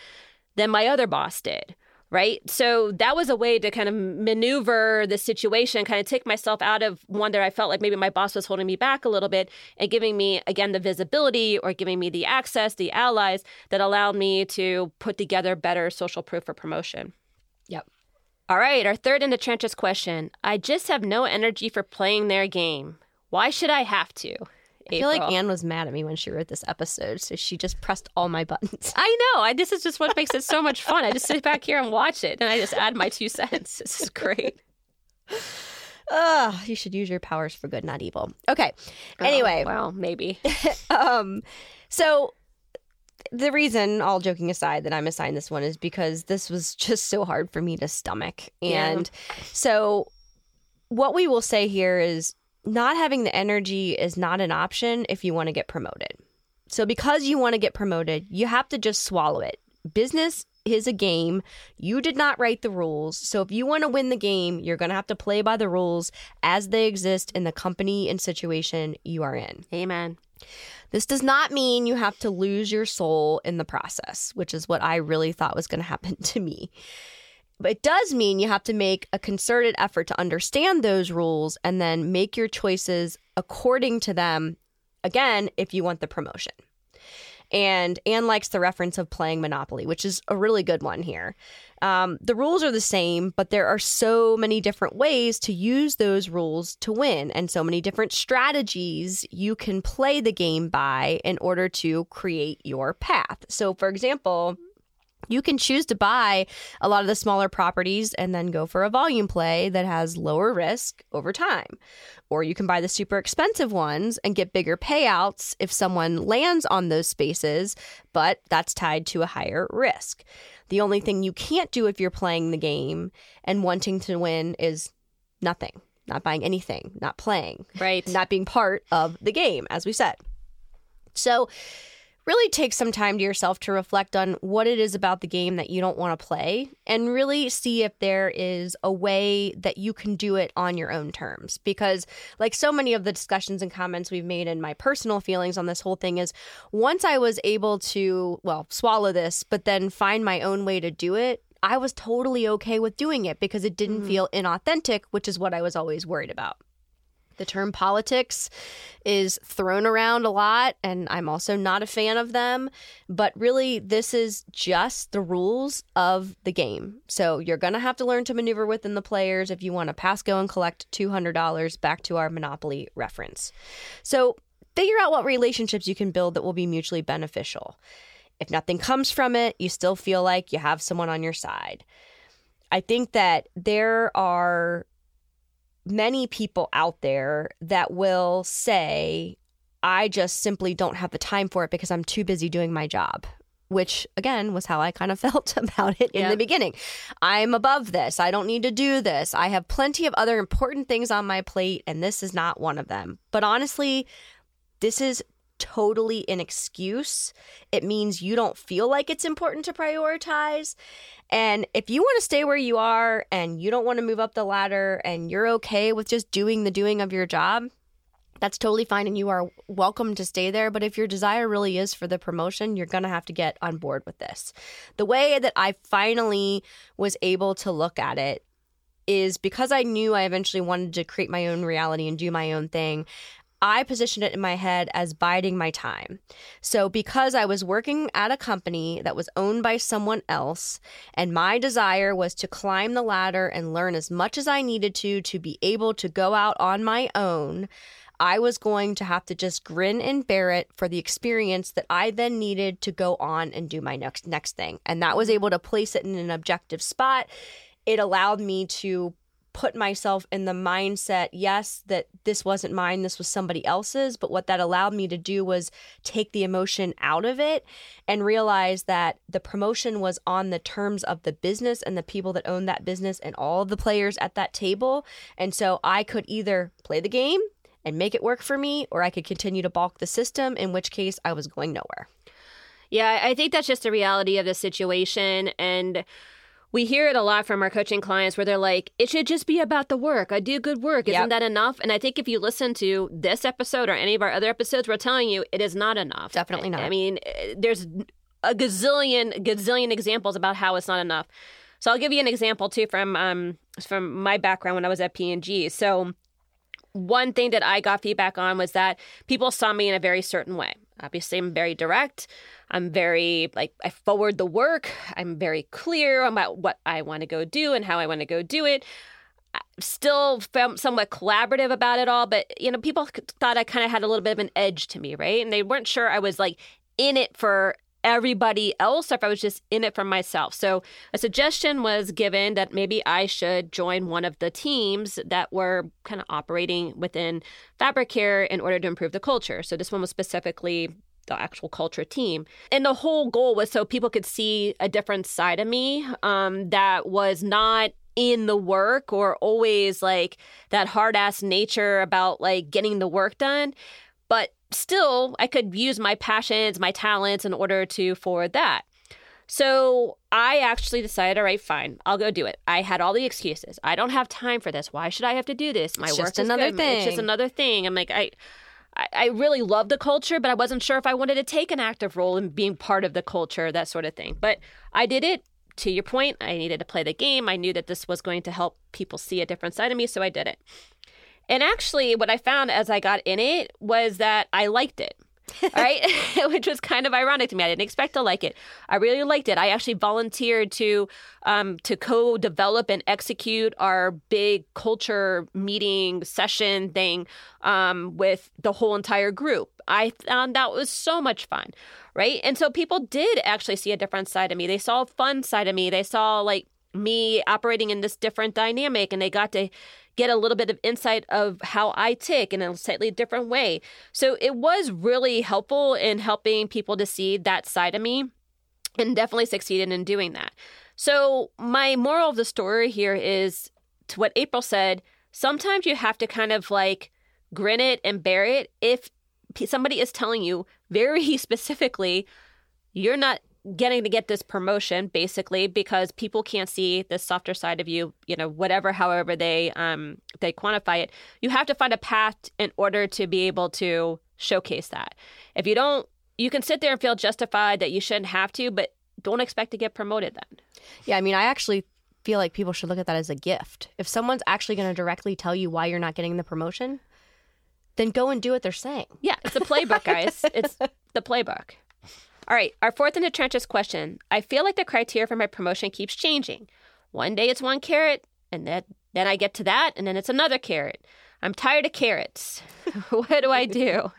than my other boss did right? So that was a way to kind of maneuver the situation, kind of take myself out of one that I felt like maybe my boss was holding me back a little bit and giving me, again, the visibility or giving me the access, the allies that allowed me to put together better social proof for promotion. Yep. All right, our third in the trenches question I just have no energy for playing their game. Why should I have to? I feel like Anne was mad at me when she wrote this episode, so she just pressed all my buttons. I know. I, this is just what makes it so much fun. I just sit back here and watch it, and I just add my two cents. This is great. Ugh, you should use your powers for good, not evil. Okay. Oh, anyway, well, maybe. um, so the reason, all joking aside, that I'm assigned this one is because this was just so hard for me to stomach, and yeah. so what we will say here is not having the energy is not an option if you want to get promoted. So, because you want to get promoted, you have to just swallow it. Business is a game. You did not write the rules. So, if you want to win the game, you're going to have to play by the rules as they exist in the company and situation you are in. Amen. This does not mean you have to lose your soul in the process, which is what I really thought was going to happen to me. But it does mean you have to make a concerted effort to understand those rules and then make your choices according to them, again, if you want the promotion. And Anne likes the reference of playing Monopoly, which is a really good one here. Um, the rules are the same, but there are so many different ways to use those rules to win, and so many different strategies you can play the game by in order to create your path. So, for example, you can choose to buy a lot of the smaller properties and then go for a volume play that has lower risk over time. Or you can buy the super expensive ones and get bigger payouts if someone lands on those spaces, but that's tied to a higher risk. The only thing you can't do if you're playing the game and wanting to win is nothing, not buying anything, not playing, right? Not being part of the game, as we said. So, really take some time to yourself to reflect on what it is about the game that you don't want to play and really see if there is a way that you can do it on your own terms because like so many of the discussions and comments we've made and my personal feelings on this whole thing is once I was able to well swallow this but then find my own way to do it I was totally okay with doing it because it didn't mm. feel inauthentic which is what I was always worried about the term politics is thrown around a lot, and I'm also not a fan of them. But really, this is just the rules of the game. So you're going to have to learn to maneuver within the players if you want to pass go and collect $200 back to our Monopoly reference. So figure out what relationships you can build that will be mutually beneficial. If nothing comes from it, you still feel like you have someone on your side. I think that there are many people out there that will say, I just simply don't have the time for it because I'm too busy doing my job. Which again was how I kind of felt about it in yeah. the beginning. I'm above this. I don't need to do this. I have plenty of other important things on my plate, and this is not one of them. But honestly, this is totally an excuse. It means you don't feel like it's important to prioritize. And if you want to stay where you are and you don't want to move up the ladder and you're okay with just doing the doing of your job, that's totally fine and you are welcome to stay there. But if your desire really is for the promotion, you're going to have to get on board with this. The way that I finally was able to look at it is because I knew I eventually wanted to create my own reality and do my own thing. I positioned it in my head as biding my time. So, because I was working at a company that was owned by someone else, and my desire was to climb the ladder and learn as much as I needed to to be able to go out on my own, I was going to have to just grin and bear it for the experience that I then needed to go on and do my next next thing. And that was able to place it in an objective spot. It allowed me to put myself in the mindset yes that this wasn't mine this was somebody else's but what that allowed me to do was take the emotion out of it and realize that the promotion was on the terms of the business and the people that owned that business and all of the players at that table. And so i could either play the game and make it work for me or i could continue to balk the system in which case i was going nowhere. Yeah i think that's just the reality of the situation. And we hear it a lot from our coaching clients where they're like, it should just be about the work. I do good work. Isn't yep. that enough? And I think if you listen to this episode or any of our other episodes, we're telling you it is not enough. Definitely not. I, mean, eh, there's a gazillion, gazillion examples about how it's not enough. So I'll give you an example too from um, from my background when I was at P&G. So one thing that I got feedback on was that people saw me in a very certain way. Obviously, I'm very direct. I'm very, like, I forward the work. I'm very clear about what I want to go do and how I want to go do it. Still felt somewhat collaborative about it all, but, you know, people thought I kind of had a little bit of an edge to me, right? And they weren't sure I was, like, in it for everybody else or if I was just in it for myself. So a suggestion was given that maybe I should join one of the teams that were kind of operating within Fabric Care in order to improve the culture. So this one was specifically the actual culture team. And the whole goal was so people could see a different side of me um, that was not in the work or always like that hard ass nature about like getting the work done, but still, I could use my passions, my talents in order to forward that. So I actually decided, all right, fine, I'll go do it. I had all the excuses. I don't have time for this. Why should I have to do this? My it's work just is another good. thing. It's just another thing. I'm like, I, I really love the culture, but I wasn't sure if I wanted to take an active role in being part of the culture, that sort of thing. But I did it. To your point, I needed to play the game. I knew that this was going to help people see a different side of me, so I did it. And actually, what I found as I got in it was that I liked it. right? Which was kind of ironic to me. I didn't expect to like it. I really liked it. I actually volunteered to um, to co-develop and execute our big culture meeting session thing um, with the whole entire group. I found that was so much fun, right? And so people did actually see a different side of me. They saw a fun side of me. They saw like me operating in this different dynamic, and they got to get a little bit of insight of how I tick in a slightly different way. So it was really helpful in helping people to see that side of me and definitely succeeded in doing that. So my moral of the story here is to what April said, sometimes you have to kind of like grin it and bear it if somebody is telling you very specifically, you're not getting to get this promotion basically because people can't see the softer side of you you know whatever however they um they quantify it you have to find a path in order to be able to showcase that if you don't you can sit there and feel justified that you shouldn't have to but don't expect to get promoted then Yeah, I mean, I actually feel like people should look at that as a gift. If someone's actually going to directly tell you why you're not getting the promotion, then go and do what they're saying. Yeah, it's a playbook, guys. it's the playbook. All right, our fourth in the trenches question. I feel like the criteria for my promotion keeps changing. One day it's one carrot, and then then I get to that, and then it's another carrot. I'm tired of carrots. what do I do?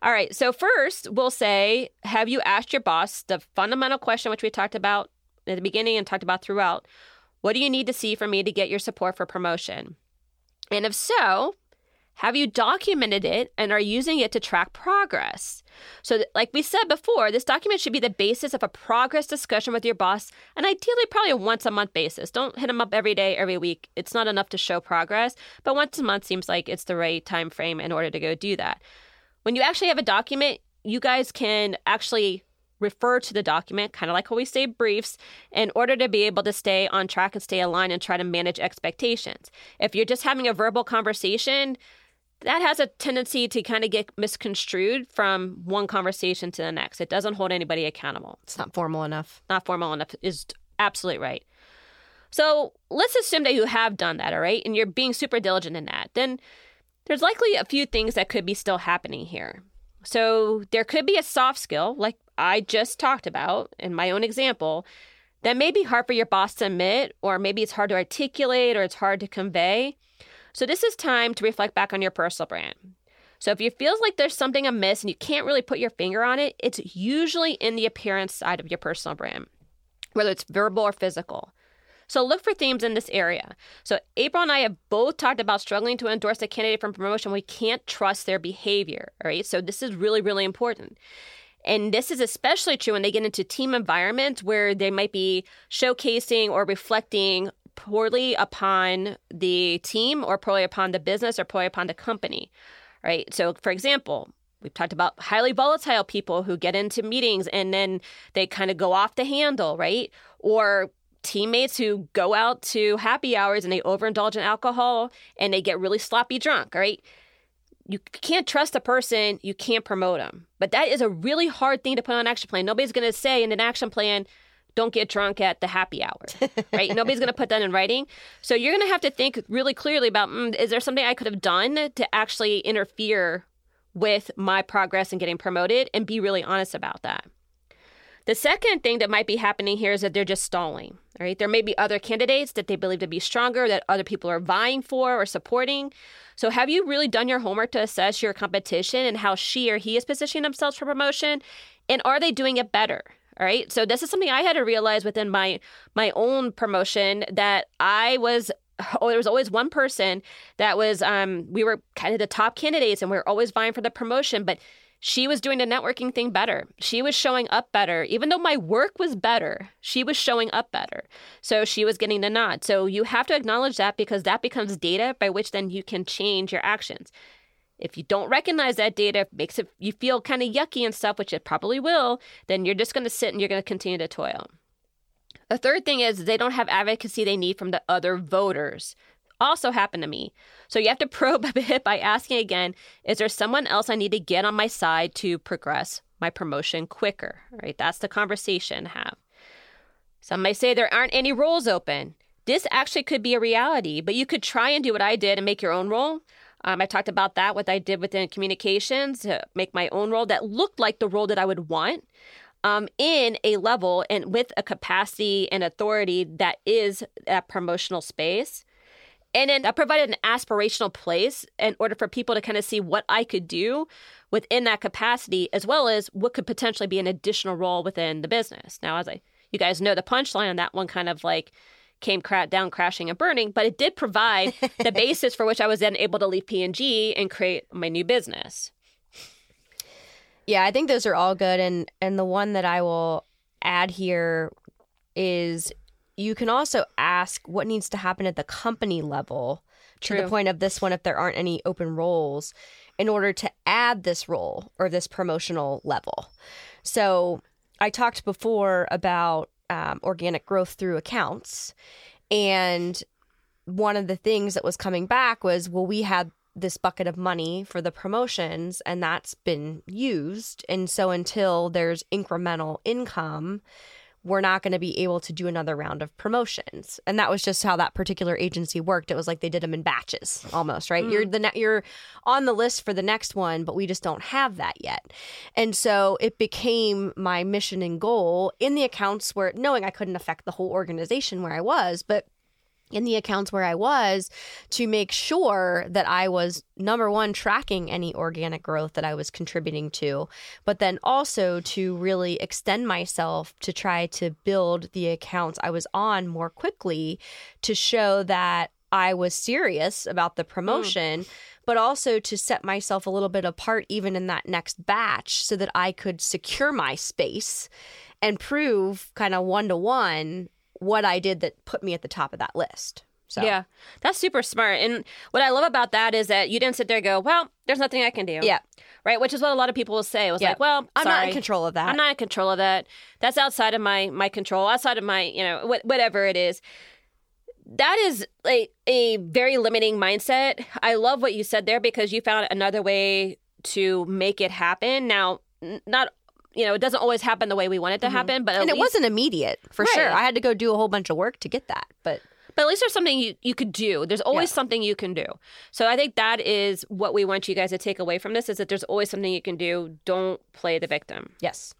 All right, so first we'll say, have you asked your boss the fundamental question which we talked about at the beginning and talked about throughout? What do you need to see from me to get your support for promotion? And if so, have you documented it and are using it to track progress? So, th- like we said before, this document should be the basis of a progress discussion with your boss, and ideally, probably a once a month basis. Don't hit them up every day, every week. It's not enough to show progress, but once a month seems like it's the right time frame in order to go do that. When you actually have a document, you guys can actually refer to the document, kind of like how we say briefs, in order to be able to stay on track and stay aligned and try to manage expectations. If you're just having a verbal conversation, that has a tendency to kind of get misconstrued from one conversation to the next. It doesn't hold anybody accountable. It's not formal enough. Not formal enough is absolutely right. So let's assume that you have done that, all right, and you're being super diligent in that. Then there's likely a few things that could be still happening here. So there could be a soft skill, like I just talked about in my own example, that may be hard for your boss to admit, or maybe it's hard to articulate or it's hard to convey. So this is time to reflect back on your personal brand. So if you feel like there's something amiss and you can't really put your finger on it, it's usually in the appearance side of your personal brand, whether it's verbal or physical. So look for themes in this area. So April and I have both talked about struggling to endorse a candidate from promotion. We can't trust their behavior, right? So this is really, really important. And this is especially true when they get into team environments where they might be showcasing or reflecting poorly upon the team or poorly upon the business or poorly upon the company, right? So, for example, we've talked about highly volatile people who get into meetings and then they kind of go off the handle, right? Or teammates who go out to happy hours and they overindulge in alcohol and they get really sloppy drunk, right? You can't trust a person, you can't promote them. But that is a really hard thing to put on an action plan. Nobody's going to say in an action plan, don't get drunk at the happy hour, right? Nobody's going to put that in writing. So you're going to have to think really clearly about mm, is there something I could have done to actually interfere with my progress in getting promoted and be really honest about that. The second thing that might be happening here is that they're just stalling. Right? There may be other candidates that they believe to be stronger that other people are vying for or supporting. So have you really done your homework to assess your competition and how she or he is positioning themselves for promotion? And are they doing it better? All right. So this is something I had to realize within my my own promotion that I was oh, there was always one person that was um we were kind of the top candidates and we were always vying for the promotion, but she was doing the networking thing better. She was showing up better. Even though my work was better, she was showing up better. So she was getting the nod. So you have to acknowledge that because that becomes data by which then you can change your actions. If you don't recognize that data, it makes it you feel kind of yucky and stuff, which it probably will, then you're just going to sit and you're going to continue to toil. The third thing is they don't have advocacy they need from the other voters also happened to me. So you have to probe a bit by asking again is there someone else I need to get on my side to progress my promotion quicker? Right? That's the conversation to have. Some may say there aren't any roles open. This actually could be a reality, but you could try and do what I did and make your own role. Um, I talked about that, what I did within communications to make my own role that looked like the role that I would want um, in a level and with a capacity and authority that is that promotional space. And then that provided an aspirational place in order for people to kind of see what I could do within that capacity, as well as what could potentially be an additional role within the business. Now, as I, you guys know, the punchline on that one kind of like came cra- down crashing and burning, but it did provide the basis for which I was then able to leave P&G and create my new business. Yeah, I think those are all good and and the one that I will add here is you can also ask what needs to happen at the company level to the point of this one if there aren't any open roles in order to add this role or this promotional level. So I talked before about um, organic growth through accounts. And one of the things that was coming back was, well, we had this bucket of money for the promotions and that's been used. And so until there's incremental income, we're not going to be able to do another round of promotions. And that was just how that particular agency worked. It was like they did them in batches almost, right? Mm. You're the ne- you're on the list for the next one, but we just don't have that yet. And so it became my mission and goal in the accounts where knowing I couldn't affect the whole organization where I was, but in the accounts where I was to make sure that I was number one tracking any organic growth that I was contributing to, but then also to really extend myself to try to build the accounts I was on more quickly to show that I was serious about the promotion. Mm. But also to set myself a little bit apart, even in that next batch, so that I could secure my space and prove kind of one to one what I did that put me at the top of that list. So. Yeah, that's super smart. And what I love about that is that you didn't sit there and go, well, there's nothing I can do. Yeah. Right. Which is what a lot of people will say. It was yeah. like, well, I'm sorry. not in control of that. I'm not in control of that. That's outside of my, my control, outside of my, you know, wh- whatever it is. That is like a very limiting mindset. I love what you said there because you found another way to make it happen. Now, not you know, it doesn't always happen the way we want it to mm-hmm. happen, but and least, it wasn't immediate for right. sure. I had to go do a whole bunch of work to get that, but but at least there's something you, you could do. There's always yeah. something you can do. So I think that is what we want you guys to take away from this is that there's always something you can do. Don't play the victim. Yes.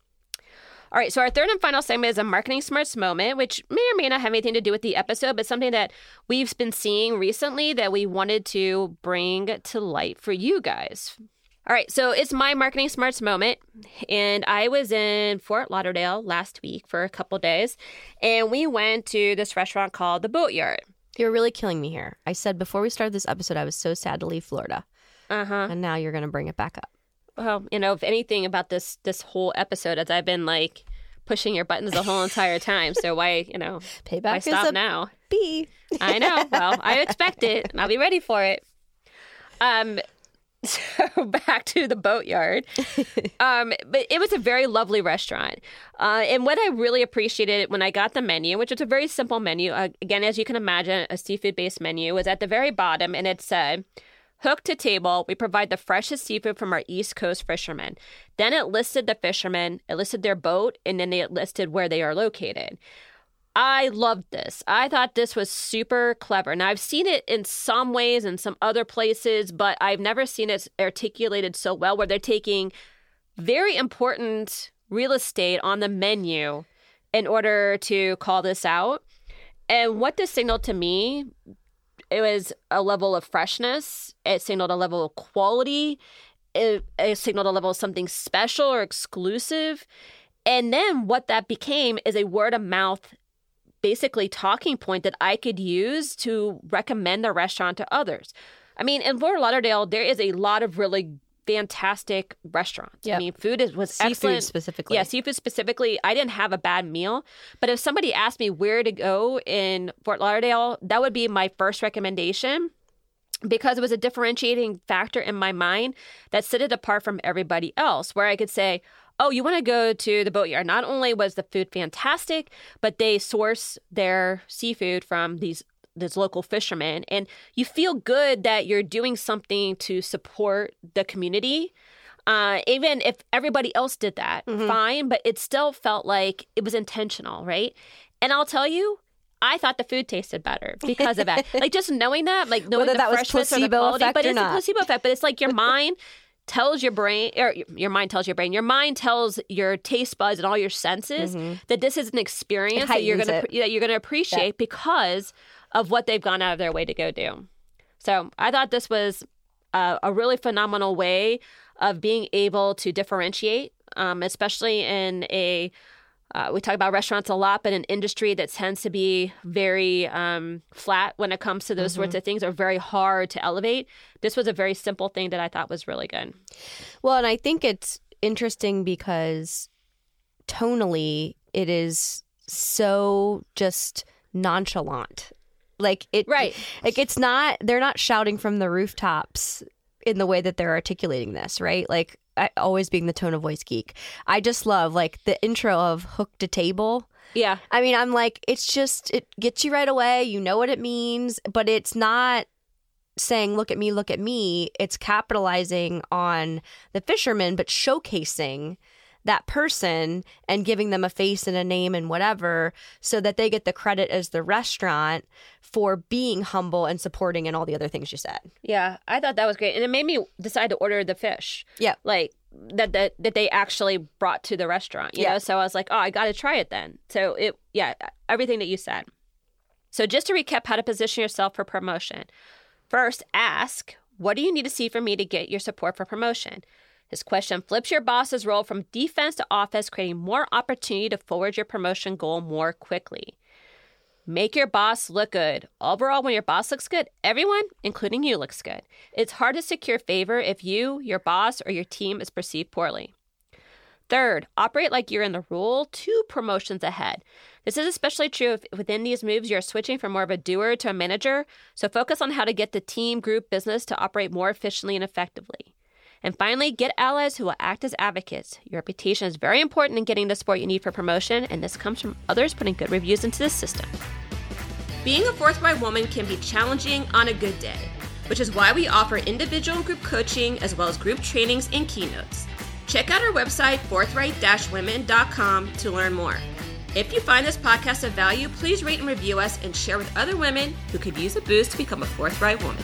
All right, so our third and final segment is a marketing smarts moment, which may or may not have anything to do with the episode, but something that we've been seeing recently that we wanted to bring to light for you guys. All right, so it's my marketing smarts moment, and I was in Fort Lauderdale last week for a couple days, and we went to this restaurant called the Boatyard. You're really killing me here. I said before we started this episode, I was so sad to leave Florida. Uh huh. And now you're going to bring it back up. Well, you know, if anything about this this whole episode, as I've been like pushing your buttons the whole entire time, so why you know payback why stop now? B. I know. Well, I expect it. I'll be ready for it. Um, so back to the boatyard. Um, but it was a very lovely restaurant. Uh, and what i really appreciated when i got the menu which is a very simple menu uh, again as you can imagine a seafood based menu was at the very bottom and it said hook to table. We provide the freshest seafood from our east coast fishermen. Then it listed the fishermen it listed their boat and then it listed where they are located I loved this. I thought this was super clever. Now, I've seen it in some ways in some other places, but I've never seen it articulated so well where they're taking very important real estate on the menu in order to call this out. And what this signaled to me, it was a level of freshness, it signaled a level of quality, it, it signaled a level of something special or exclusive. And then what that became is a word of mouth basically talking point that I could use to recommend the restaurant to others. I mean, in Fort Lauderdale, there is a lot of really fantastic restaurants. Yep. I mean, food is, was seafood excellent. specifically. Yeah, seafood specifically. I didn't have a bad meal, but if somebody asked me where to go in Fort Lauderdale, that would be my first recommendation because it was a differentiating factor in my mind that set it apart from everybody else where I could say, oh, you want to go to the boatyard. Not only was the food fantastic, but they source their seafood from these these local fishermen and you feel good that you're doing something to support the community uh, even if everybody else did that mm-hmm. fine but it still felt like it was intentional right and i'll tell you I thought the food tasted better because of that. like just knowing that, like knowing Whether the that was placebo quality, effect but it's a placebo effect. But it's like your mind tells your brain or your mind tells your brain your mind tells your taste buds and all your senses mm-hmm. that this is an experience that you're gonna that you're gonna appreciate yeah. because of what they've gone out of their way to go do so i thought this was a, a really phenomenal way of being able to differentiate um, especially in a uh, we talk about restaurants a lot, but an industry that tends to be very um, flat when it comes to those mm-hmm. sorts of things, or very hard to elevate. This was a very simple thing that I thought was really good. Well, and I think it's interesting because tonally, it is so just nonchalant. Like it, right? Like it's not. They're not shouting from the rooftops in the way that they're articulating this, right? Like always being the tone of voice geek. I just love like the intro of hook to table. Yeah. I mean, I'm like, it's just it gets you right away. You know what it means, but it's not saying look at me look at me it's capitalizing on the fisherman but showcasing that person and giving them a face and a name and whatever so that they get the credit as the restaurant for being humble and supporting and all the other things you said. Yeah, I thought that was great. And it made me decide to order the fish. Yeah. Like that that that they actually brought to the restaurant, you Yeah. know? So I was like, "Oh, I got to try it then." So it yeah, everything that you said. So just to recap how to position yourself for promotion. First, ask, "What do you need to see from me to get your support for promotion?" This question flips your boss's role from defense to offense, creating more opportunity to forward your promotion goal more quickly. Make your boss look good. Overall, when your boss looks good, everyone, including you, looks good. It's hard to secure favor if you, your boss, or your team is perceived poorly. Third, operate like you're in the role two promotions ahead. This is especially true if within these moves you're switching from more of a doer to a manager, so focus on how to get the team, group, business to operate more efficiently and effectively. And finally, get allies who will act as advocates. Your reputation is very important in getting the support you need for promotion, and this comes from others putting good reviews into the system. Being a forthright woman can be challenging on a good day, which is why we offer individual and group coaching as well as group trainings and keynotes. Check out our website, forthright-women.com, to learn more. If you find this podcast of value, please rate and review us and share with other women who could use a boost to become a forthright woman.